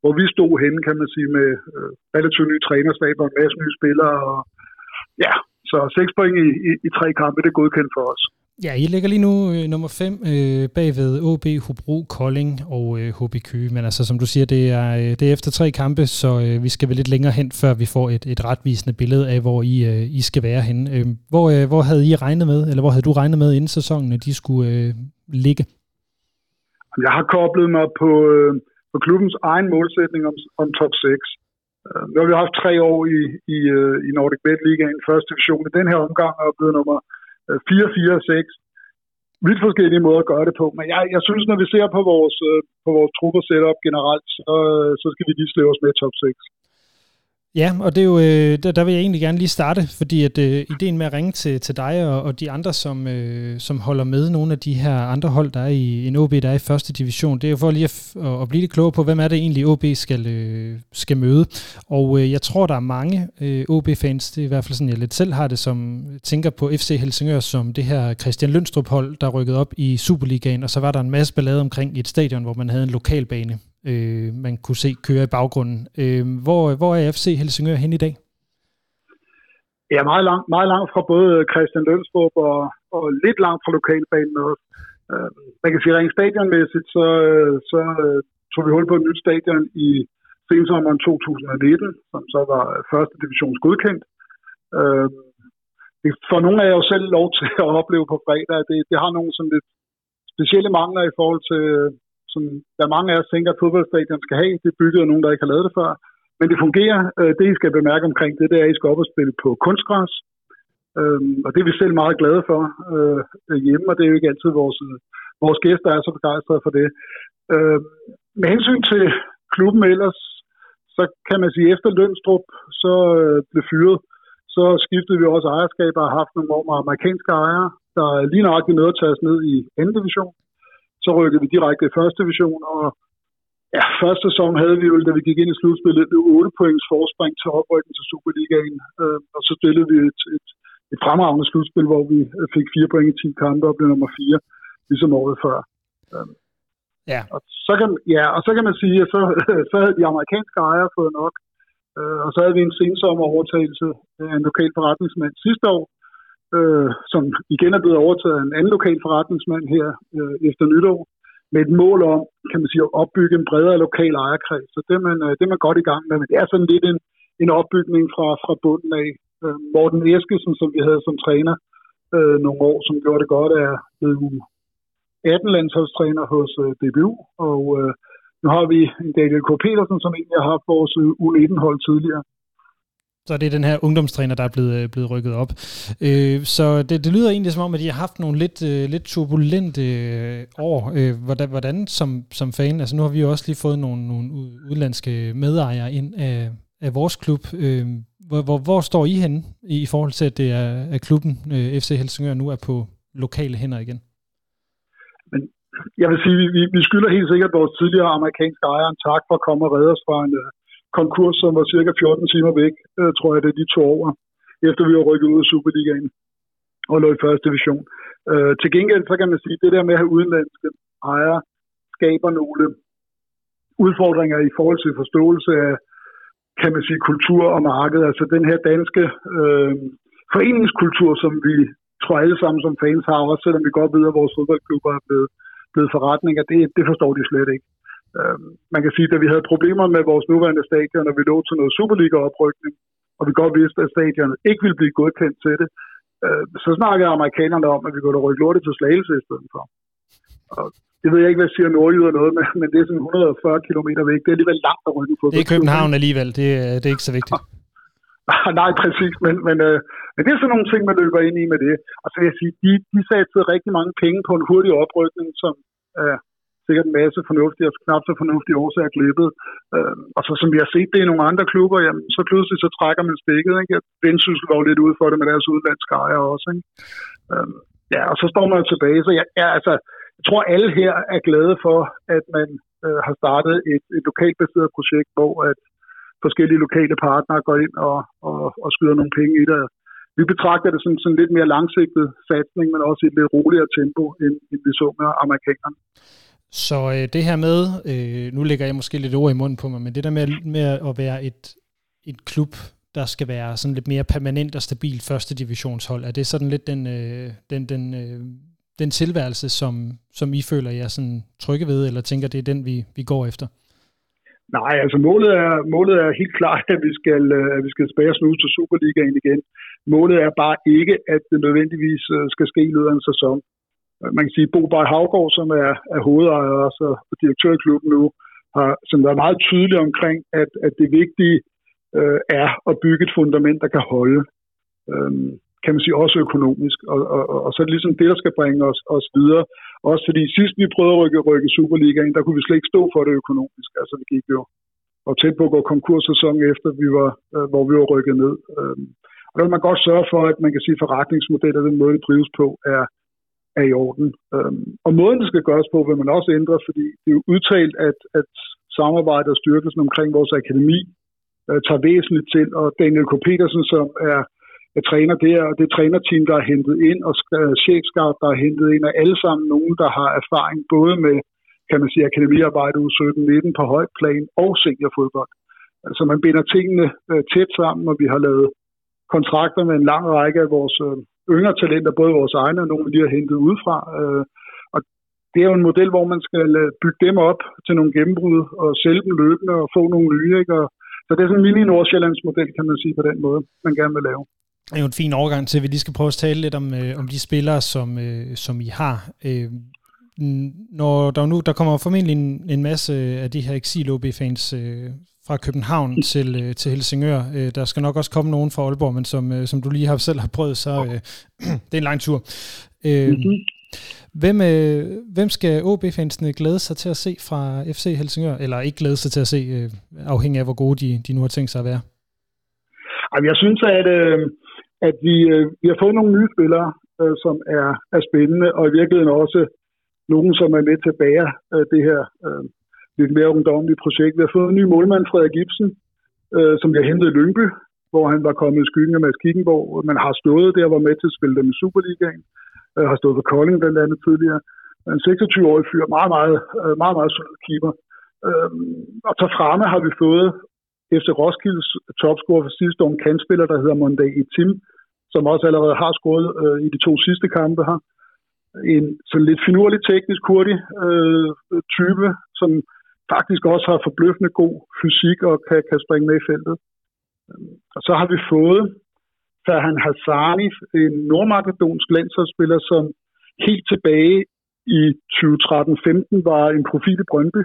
hvor vi stod henne, kan man sige, med øh, relativt nye trænerstab og en masse nye spillere. Og, ja, så seks point i, i, i tre kampe, det er godkendt for os. Ja, I ligger lige nu øh, nummer 5 øh, bagved AB, Hobro, Kolding og øh, HB Køge. Men altså, som du siger, det er, øh, det er efter tre kampe, så øh, vi skal vel lidt længere hen, før vi får et, et retvisende billede af, hvor I, øh, I skal være henne. Øh, hvor, øh, hvor havde I regnet med, eller hvor havde du regnet med inden sæsonen, at de skulle øh, ligge? Jeg har koblet mig på, øh, på klubbens egen målsætning om, om top 6. Øh, nu har vi haft tre år i, i, øh, i Nordic Bet Ligaen, første division. I den her omgang er jeg blevet nummer 4, 4, 6. Vidt forskellige måder at gøre det på. Men jeg, jeg synes, når vi ser på vores, øh, på vores trupper setup generelt, så, øh, så skal vi lige slæve os med top 6. Ja, og det er jo, øh, der, der vil jeg egentlig gerne lige starte, fordi at øh, ideen med at ringe til, til dig og, og de andre, som, øh, som holder med nogle af de her andre hold, der er i en OB, der er i første division, det er jo for lige at, at, at blive lidt klogere på, hvem er det egentlig OB skal, øh, skal møde. Og øh, jeg tror, der er mange øh, OB-fans, det er i hvert fald sådan, jeg lidt selv har det, som tænker på FC Helsingør som det her Christian Lønstrup-hold, der rykkede op i Superligaen, og så var der en masse ballade omkring i et stadion, hvor man havde en lokalbane øh, man kunne se køre i baggrunden. Øh, hvor, hvor er FC Helsingør hen i dag? Ja, meget langt, meget langt fra både Christian Lønsborg og, og lidt langt fra lokalbanen også. Øh, man kan sige, rent stadionmæssigt, så, øh, så øh, tog vi hul på et nyt stadion i sensommeren 2019, som så var første divisions godkendt. Øh, det får nogle af jer jo selv lov til at opleve på fredag. Det, det har nogle sådan lidt specielle mangler i forhold til, som der mange af os tænker, at fodboldstadion skal have. Det er bygget af nogen, der ikke har lavet det før. Men det fungerer. Øh, det, I skal bemærke omkring det, det er, at I skal op og spille på kunstgræs. Øhm, og det er vi selv meget glade for øh, hjemme, og det er jo ikke altid vores, øh, vores gæster er så begejstrede for det. Øh, med hensyn til klubben ellers, så kan man sige, at efter Lønstrup så øh, blev fyret, så skiftede vi også ejerskab og har haft nogle år med amerikanske ejere, der lige nøjagtigt nødt at tage os ned i anden division. Så rykkede vi direkte i første division, og ja, første sæson havde vi jo, da vi gik ind i slutspillet, 8 points forspring til oprykning til Superligaen, øh, og så stillede vi et, et, et fremragende slutspil, hvor vi fik fire point i 10 kampe og blev nummer 4, ligesom året før. Øh, Ja. Og så kan, ja, og så kan man sige, at så, så havde de amerikanske ejere fået nok. Øh, og så havde vi en sensommer overtagelse af en lokal forretningsmand sidste år, øh, som igen er blevet overtaget af en anden lokal forretningsmand her øh, efter nytår, med et mål om, kan man sige, at opbygge en bredere lokal ejerkreds. Så det er man, øh, det er man godt i gang med, men det er sådan lidt en, en opbygning fra, fra bunden af. Øh, Morten Eskesen, som vi havde som træner øh, nogle år, som gjorde det godt, er blevet 18-landsholdstræner hos øh, DBU, og øh, nu har vi Daniel K. Petersen, som egentlig har haft vores øh, U19-hold tidligere. Så det er den her ungdomstræner, der er blevet, øh, blevet rykket op. Øh, så det, det lyder egentlig som om, at de har haft nogle lidt, øh, lidt turbulente øh, år. Øh, hvordan, hvordan som, som fan, altså nu har vi jo også lige fået nogle, nogle udlandske medejere ind af, af vores klub. Øh, hvor, hvor, hvor står I henne i, i forhold til, at det er, at klubben øh, FC Helsingør nu er på lokale hænder igen? Men jeg vil sige, vi, vi skylder helt sikkert vores tidligere amerikanske ejere en tak for at komme og redde os fra en øh, konkurs, som var cirka 14 timer væk, øh, tror jeg, det er de to år, efter vi har rykket ud af Superligaen og lå i første division. Øh, til gengæld, så kan man sige, at det der med at have udenlandske ejere skaber nogle udfordringer i forhold til forståelse af, kan man sige, kultur og marked. Altså den her danske øh, foreningskultur, som vi tror alle sammen som fans har, også selvom vi godt ved, at vores fodboldklubber er blevet, blevet forretninger, det, det forstår de slet ikke. Øh, man kan sige, at da vi havde problemer med vores nuværende stadion, og vi lå til noget Superliga-oprykning, og vi godt vidste, at stadionet ikke ville blive godkendt til det, øh, så snakkede amerikanerne om, at vi kunne rykke lortet til Slagelse i stedet for. Og det ved jeg ikke, hvad siger nordjyder noget, men, men det er sådan 140 km væk. Det er alligevel langt at rykke på. Det er København alligevel, det, det er ikke så vigtigt. Nej, præcis, men, men, øh, men det er sådan nogle ting, man løber ind i med det. Og så vil jeg sige, de, de satte rigtig mange penge på en hurtig oprykning, som øh, sikkert en masse fornuftige og knap så fornuftige årsager glippet. Øh, og så som vi har set det i nogle andre klubber, jamen, så pludselig så trækker man stikket. Ikke? Vendsyssel var jo lidt ude for det med deres udlandske ejere også. Ikke? Øh, ja, og så står man jo tilbage. Så jeg, jeg, altså, jeg tror, alle her er glade for, at man øh, har startet et, et lokalt baseret projekt, hvor at forskellige lokale partnere går ind og, og, og skyder nogle penge i det. Vi betragter det som sådan lidt mere langsigtet satsning, men også i et lidt roligere tempo, end, end vi så med amerikanerne. Så øh, det her med, øh, nu lægger jeg måske lidt ord i munden på mig, men det der med, med at være et, et klub, der skal være sådan lidt mere permanent og stabil første divisionshold, er det sådan lidt den, øh, den, den, øh, den tilværelse, som, som I føler jer sådan trygge ved, eller tænker, det er den, vi, vi går efter? Nej, altså målet er, målet er helt klart, at vi skal, at vi skal spære snus til Superligaen igen. Målet er bare ikke, at det nødvendigvis øh, skal ske i løbet af en sæson. Øh, man kan sige, Bo Bay Havgård, som er, er hovedejer og direktør i klubben nu, har som er meget tydelig omkring, at, at det vigtige øh, er at bygge et fundament, der kan holde. øh, kan man sige, også økonomisk. Og, og, og, og så er det ligesom det, der skal bringe os, os videre. Også fordi sidst vi prøvede at rykke, rykke Superligaen, der kunne vi slet ikke stå for det økonomisk. Altså vi gik jo og tæt på at gå konkurs sæsonen efter, vi var, øh, hvor vi var rykket ned. Øh, og der vil man godt sørge for, at man kan sige, at forretningsmodeller, den måde, det drives på, er, er i orden. Øhm, og måden, det skal gøres på, vil man også ændre, fordi det er jo udtalt, at, at samarbejdet og styrkelsen omkring vores akademi øh, tager væsentligt til, og Daniel K. Petersen, som er er træner der, og det trænerteam, der er hentet ind, og øh, chefscout, der er hentet ind, og alle sammen nogen, der har erfaring både med, kan man sige, akademiarbejde u 17-19 på højt plan og seniorfodbold. Altså man binder tingene øh, tæt sammen, og vi har lavet kontrakter med en lang række af vores øh, yngre talenter, både vores egne og nogle, de har hentet udefra. Øh, og det er jo en model, hvor man skal øh, bygge dem op til nogle gennembrud og sælge dem løbende og få nogle nye. Ikke? Og, så det er sådan en mini Nordsjællands model, kan man sige på den måde, man gerne vil lave. Det er jo en fin overgang til, at vi lige skal prøve at tale lidt om, øh, om de spillere, som, øh, som I har. Øh, når der nu der kommer formentlig en, en masse øh, af de her exil fans øh, fra København til, øh, til Helsingør. Øh, der skal nok også komme nogen fra Aalborg, men som, øh, som du lige har selv har prøvet, så øh, det er en lang tur. Øh, mm-hmm. Hvem, øh, hvem skal OB-fansene glæde sig til at se fra FC Helsingør? Eller ikke glæde sig til at se, øh, afhængig af hvor gode de, de nu har tænkt sig at være? Jeg synes, at, øh, at vi, øh, vi har fået nogle nye spillere, øh, som er, er spændende, og i virkeligheden også nogen, som er med til at bære øh, det her øh, lidt mere ungdomligt projekt. Vi har fået en ny målmand, Frederik Gibson, øh, som vi har hentet i Lyngby, hvor han var kommet i skyggen af Mads Kikkenborg. Man har stået der, var med til at spille dem i Superligaen. Øh, har stået for Kolding blandt andet tidligere. En 26-årig fyr, meget, meget, øh, meget, meget, meget solid keeper. Øh, og så fremme har vi fået efter Roskildes topscorer for sidste år, en kandspiller, der hedder Monday Tim, som også allerede har scoret øh, i de to sidste kampe her. En sådan lidt finurlig, teknisk hurtig øh, type, som faktisk også har forbløffende god fysik og kan, kan springe med i feltet. Og så har vi fået Farhan Hassani, en nordmakedonsk landsholdsspiller, som helt tilbage i 2013-15 var en profil i Brøndby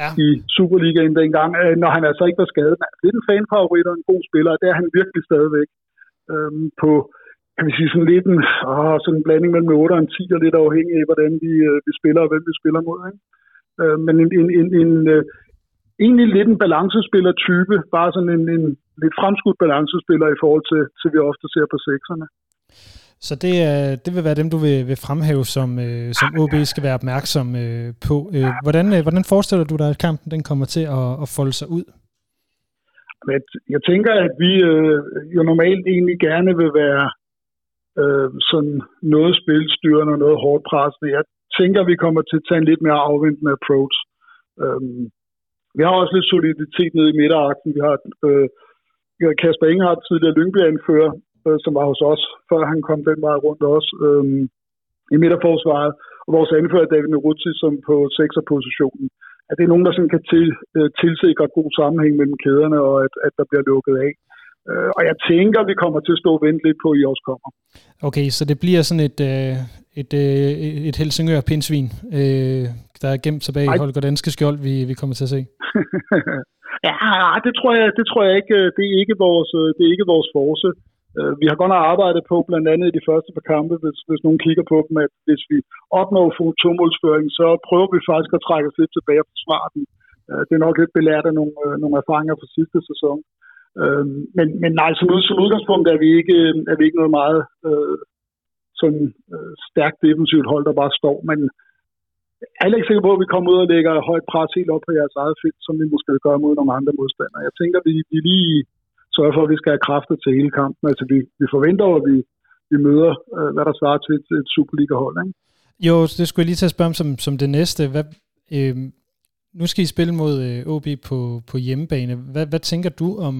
ja. i Superligaen dengang, øh, når han altså ikke var skadet. Han er lidt en fanfavorit og en god spiller, og det er han virkelig stadigvæk. Øhm, på kan vi sige, sådan lidt en, åh, sådan en blanding mellem 8 og 10, og lidt afhængig af, hvordan vi, øh, vi spiller og hvem vi spiller mod. Ikke? Øh, men en, en, en, en øh, egentlig lidt en balancespiller-type, bare sådan en, en lidt fremskudt balancespiller i forhold til, til vi ofte ser på sekserne. Så det, er, det vil være dem, du vil, vil fremhæve, som, øh, som OB skal være opmærksom øh, på. Øh, hvordan, øh, hvordan forestiller du dig, at kampen den kommer til at, at folde sig ud? Jeg tænker, at vi øh, jo normalt egentlig gerne vil være øh, sådan noget spilstyrende og noget hårdt pressende. Jeg tænker, vi kommer til at tage en lidt mere afventende approach. Øhm, vi har også lidt soliditet nede i midterakten. Vi har øh, Kasper Ingehardt, tidligere Lyngby-anfører, øh, som var hos os, før han kom den vej rundt også øh, i midterforsvaret. Og vores anfører David Neruzzi, som på 6'er-positionen. At det er nogen, der sådan kan til, øh, tilsikre god sammenhæng mellem kæderne, og at, at der bliver lukket af. Øh, og jeg tænker, vi kommer til at stå og vente lidt på, at I også kommer. Okay, så det bliver sådan et, øh, et, øh, et Helsingør pinsvin, øh, der er gemt tilbage i Holger Danske skjold, vi, vi kommer til at se. ja, det tror jeg, det tror jeg ikke. Det er ikke vores, det er ikke vores force. Vi har godt nok arbejdet på, blandt andet i de første par kampe, hvis, hvis nogen kigger på dem, at hvis vi opnår tomålsføring, så prøver vi faktisk at trække os lidt tilbage og forsvare den. Det er nok lidt belært af nogle, nogle erfaringer fra sidste sæson. Øh, men, men nej, som, som udgangspunkt er vi ikke, øh, er vi ikke noget meget øh, sådan øh, stærkt defensivt hold, der bare står, men jeg er ikke sikker på, at vi kommer ud og lægger højt pres helt op på jeres eget felt, som vi måske vil gøre mod nogle andre modstandere. Jeg tænker, at vi, vi lige sørger for, at vi skal have kræfter til hele kampen. Altså, vi, vi forventer, at vi, vi møder, øh, hvad der svarer til et, et Superliga-hold, ikke? Jo, det skulle jeg lige til at spørge om som, som det næste. Hvad, øh, nu skal I spille mod øh, OB på, på hjemmebane. Hvad, hvad tænker du om,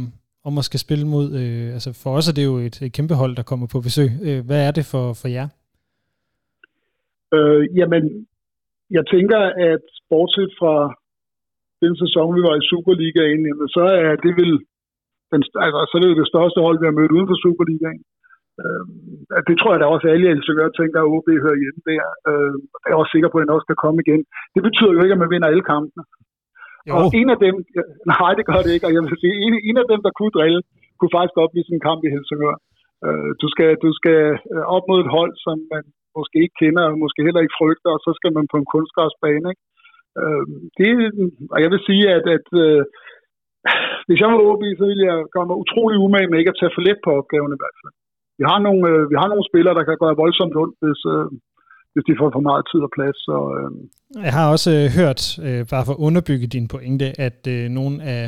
om at skal spille mod, øh, altså for os er det jo et, et kæmpe hold, der kommer på besøg. Øh, hvad er det for, for jer? Øh, jamen, jeg tænker, at bortset fra den sæson, vi var i Superligaen, jamen, så er det vel den, altså, så er det det største hold, vi har mødt uden for Superligaen. Øh, det tror jeg da også, at alle elsøgere tænker, at OB hører hjemme der. Øh, jeg er også sikker på, at den også kan komme igen. Det betyder jo ikke, at man vinder alle kampene. Jo. Og en af dem, nej det gør det ikke, og jeg vil sige, en, en af dem, der kunne drille, kunne faktisk godt blive sådan en kamp i Helsingør. Uh, du skal, du skal øh, op mod et hold, som man måske ikke kender, og måske heller ikke frygter, og så skal man på en kunstgræsbane. Ikke? Uh, det, og jeg vil sige, at, at uh, hvis jeg var OB, så ville jeg gøre mig utrolig umage med ikke at tage for let på opgaven i hvert fald. Vi har nogle, øh, vi har nogle spillere, der kan gøre voldsomt ondt, hvis, øh, hvis de får for meget tid og plads. Så, øh. Jeg har også øh, hørt, øh, bare for at underbygge din pointe, at øh, nogle af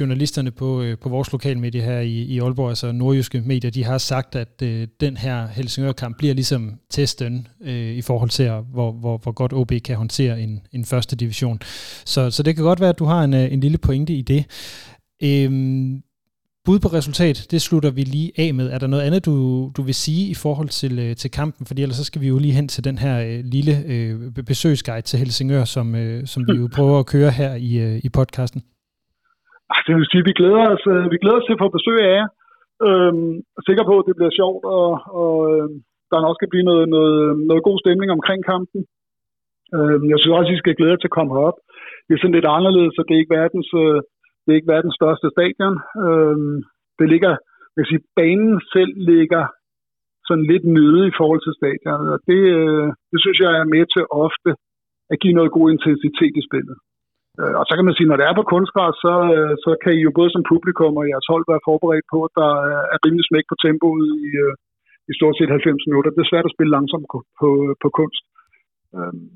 journalisterne på, øh, på vores lokalmedie her i, i Aalborg, altså nordjyske medier, de har sagt, at øh, den her Helsingør-kamp bliver ligesom testen øh, i forhold til, hvor, hvor, hvor godt OB kan håndtere en, en første division. Så, så det kan godt være, at du har en, øh, en lille pointe i det. Øhm, bud på resultat, det slutter vi lige af med. Er der noget andet, du, du vil sige i forhold til, øh, til kampen? Fordi ellers så skal vi jo lige hen til den her øh, lille øh, besøgsguide til Helsingør, som, øh, som vi jo prøver at køre her i, øh, i podcasten. Altså, jeg vil sige, vi glæder os, øh, vi glæder os til at få besøg af jer. Øhm, er sikker på, at det bliver sjovt, og, og øh, der nok skal blive noget, noget, noget god stemning omkring kampen. Øhm, jeg synes også, at I skal glæde jer til at komme herop. Det er sådan lidt anderledes, så det er ikke verdens, øh, det er ikke verdens største stadion. Øh, det ligger, jeg kan sige, banen selv ligger sådan lidt nede i forhold til stadionet, og det, øh, det synes jeg er med til ofte at give noget god intensitet i spillet. Øh, og så kan man sige, når det er på kunstgræs, så, øh, så kan I jo både som publikum og jeres hold være forberedt på, at der øh, er rimelig smæk på tempoet i, øh, i stort set 90 minutter. Det er svært at spille langsomt på, på, på kunst. Øhm,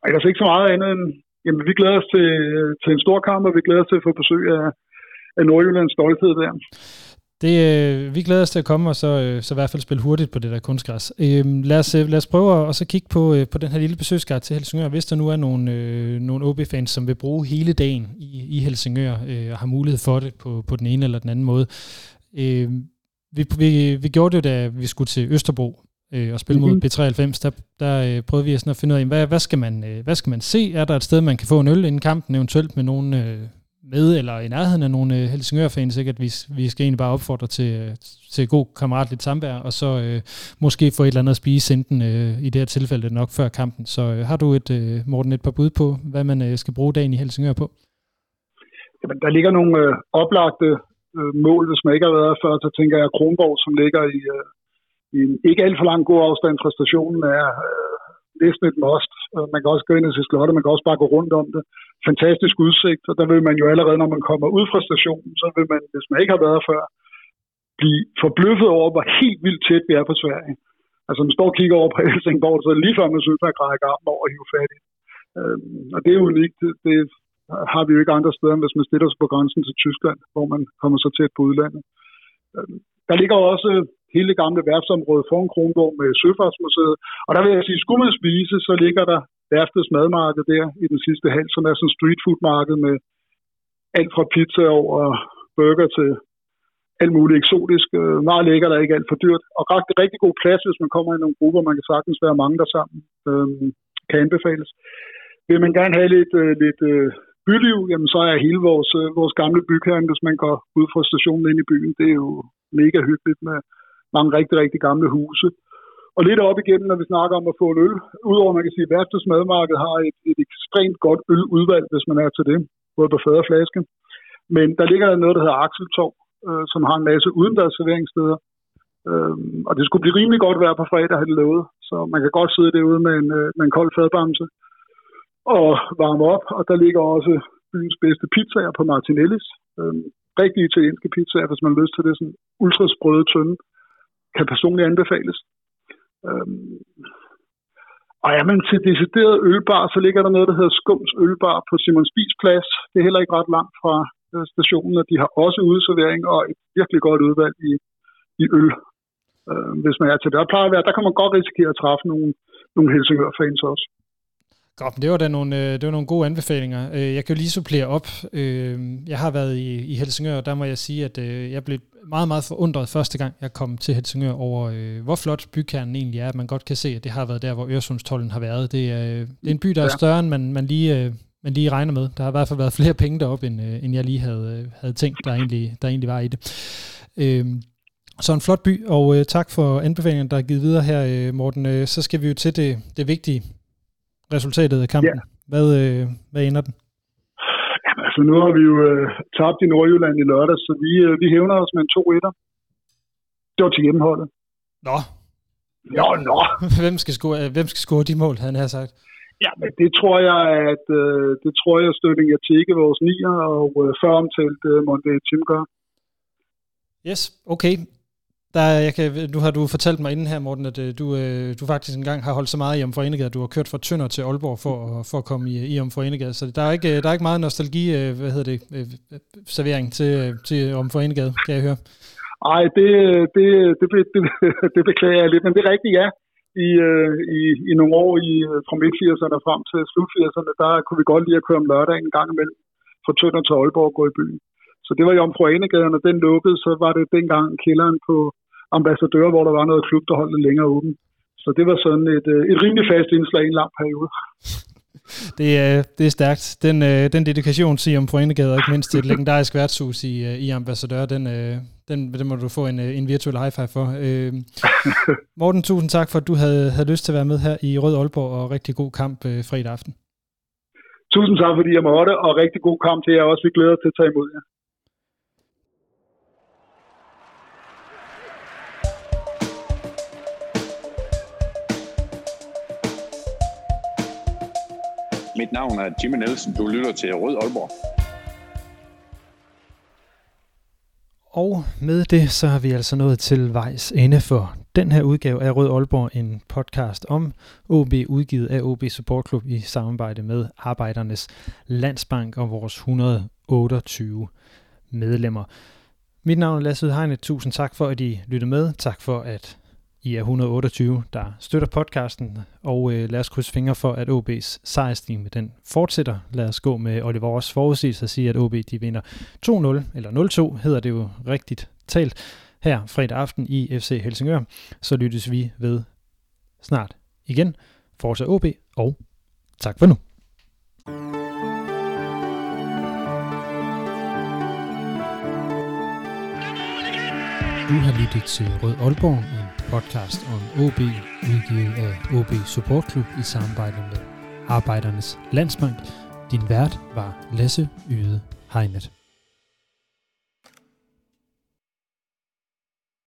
og ellers ikke så meget andet end, jamen vi glæder os til, til en stor kamp, og vi glæder os til at få besøg af, af Nordjyllands stolthed der. Det, øh, vi glæder os til at komme og så, øh, så i hvert fald spille hurtigt på det der kunstgræs. Øhm, øh, lad, os, lad os prøve at så kigge på, øh, på den her lille besøgsguide til Helsingør. Hvis der nu er nogle, øh, nogle OB-fans, som vil bruge hele dagen i, i Helsingør øh, og har mulighed for det på, på den ene eller den anden måde. Øh, vi, vi, vi gjorde det, da vi skulle til Østerbro øh, og spille mm-hmm. mod B93. Der, der øh, prøvede vi sådan at finde ud af, hvad, hvad, skal man, øh, hvad skal man se? Er der et sted, man kan få en øl inden kampen, eventuelt med nogen... Øh, med, eller i nærheden af nogle øh, Helsingør-fans, ikke? at vi, vi skal egentlig bare opfordre til, øh, til god kammeratligt samvær, og så øh, måske få et eller andet at spise enten øh, i det her tilfælde nok før kampen. Så øh, har du et, øh, Morten, et par bud på, hvad man øh, skal bruge dagen i Helsingør på? Jamen, der ligger nogle øh, oplagte øh, mål, hvis man ikke har været før, så tænker jeg Kronborg, som ligger i, øh, i en ikke alt for lang god afstand fra stationen, er øh, næsten et must. Man kan også gå ind og se slottet, man kan også bare gå rundt om det. Fantastisk udsigt, og der vil man jo allerede, når man kommer ud fra stationen, så vil man, hvis man ikke har været før, blive forbløffet over, hvor helt vildt tæt vi er på Sverige. Altså, man står og kigger over på Helsingborg, så lige før man synes, man række armen over og hive fat i. Øhm, og det er unikt. Det, det har vi jo ikke andre steder, end hvis man stiller sig på grænsen til Tyskland, hvor man kommer så tæt på udlandet. Øhm, der ligger også hele det gamle værftsområde foran Kronborg med Søfartsmuseet. Og der vil jeg sige, skulle man spise, så ligger der værftets madmarked der i den sidste halv, som er sådan street food marked med alt fra pizza over burger til alt muligt eksotisk. Øh, meget lækker der ikke alt for dyrt. Og rigtig, rigtig god plads, hvis man kommer i nogle grupper. Man kan sagtens være mange der sammen. Øhm, kan anbefales. Vil man gerne have lidt, øh, lidt øh, byliv, jamen så er hele vores, øh, vores gamle bykern, hvis man går ud fra stationen ind i byen, det er jo mega hyggeligt med mange rigtig, rigtig gamle huse. Og lidt op igennem, når vi snakker om at få en øl, udover man kan sige, at Værftets Madmarked har et, et ekstremt godt øludvalg, hvis man er til det, både på fad og flaske. Men der ligger der noget, der hedder Akseltorv, øh, som har en masse udendørs serveringssteder. Øh, og det skulle blive rimelig godt vejr på fredag, har det lovet. Så man kan godt sidde derude med en, øh, med en kold fadbamse og varme op. Og der ligger også byens bedste pizzaer på Martinellis. Øh, rigtig italienske pizzaer, hvis man har lyst til det. Sådan ultrasprøde tynde kan personligt anbefales. Øhm, og er man til decideret ølbar, så ligger der noget, der hedder Skums Ølbar på Simon Spis Plads. Det er heller ikke ret langt fra øh, stationen, og de har også udservering og et virkelig godt udvalg i, i øl, øh, hvis man er til det. Og plejer at være, der kan man godt risikere at træffe nogle, nogle Helsingør-fans også. Godt, men det var da nogle, øh, det var nogle gode anbefalinger. Øh, jeg kan jo lige supplere op. Jeg har været i, i Helsingør, og der må jeg sige, at jeg blev meget, meget forundret første gang, jeg kom til Helsingør over, øh, hvor flot bykernen egentlig er. Man godt kan se, at det har været der, hvor Øresundstollen har været. Det er, øh, det er en by, der er større, end man, man, lige, øh, man lige regner med. Der har i hvert fald været flere penge deroppe, end, øh, end jeg lige havde, øh, havde tænkt, der egentlig, der egentlig var i det. Øh, så en flot by, og øh, tak for anbefalingen, der er givet videre her, øh, Morten. Øh, så skal vi jo til det, det vigtige resultatet af kampen. Yeah. Hvad, øh, hvad ender den? Altså nu har vi jo øh, tabt i Nordjylland i lørdag, så vi, øh, vi hævner os med en 2-1'er. Det var til hjemmeholdet. Nå. Ja, nå. hvem, skal score, øh, hvem skal score de mål, han har sagt? Ja, men det tror jeg, at øh, det tror jeg, Støtting Atike, vores nier, og øh, før omtalt øh, Monday Tim gør. Yes, okay. Der, jeg kan, nu har du fortalt mig inden her, Morten, at øh, du, øh, du faktisk engang har holdt så meget i Omfor at du har kørt fra Tønder til Aalborg for, for at komme i, i Omfor Så der er, ikke, øh, der er ikke meget nostalgi, øh, hvad hedder det, øh, øh, servering til, til Omfor kan jeg høre. Nej, det, det, det, det, det beklager jeg lidt, men det er rigtigt, ja. I, i, i nogle år i, fra midt-80'erne frem til slut-80'erne, der kunne vi godt lide at køre om lørdagen en gang imellem fra Tønder til Aalborg og gå i byen. Så det var Jomfru Anegade, og den lukkede, så var det dengang kælderen på ambassadør, hvor der var noget klub, der holdt lidt længere åben. Så det var sådan et, øh, et rimelig fast indslag i en lang periode. Det er, det er stærkt. Den, øh, den dedikation, siger om og ikke mindst et legendarisk værtshus i, øh, i Ambassadør, den, den, den må du få en, en virtuel high five for. Øh, Morten, tusind tak for, at du havde, havde lyst til at være med her i Rød Aalborg, og rigtig god kamp øh, fredag aften. Tusind tak, fordi jeg måtte, og rigtig god kamp til jer også. Vi glæder til at tage imod jer. Mit navn er Jimmy Nielsen. Du lytter til Rød Aalborg. Og med det, så har vi altså nået til vejs ende for den her udgave af Rød Aalborg, en podcast om OB, udgivet af OB Support Club i samarbejde med Arbejdernes Landsbank og vores 128 medlemmer. Mit navn er Lasse Heine. Tusind tak for, at I lyttede med. Tak for, at i er 128, der støtter podcasten, og øh, lad os krydse fingre for, at OB's sejrstime med den fortsætter. Lad os gå med Oliver Ross forudsigelse og sige, at OB de vinder 2-0, eller 0-2 hedder det jo rigtigt talt, her fredag aften i FC Helsingør. Så lyttes vi ved snart igen. Fortsæt OB, og tak for nu. Du har lyttet til Rød Aalborg, podcast om OB, udgivet af OB Support Club i samarbejde med Arbejdernes Landsbank. Din vært var Lasse Yde Heinet.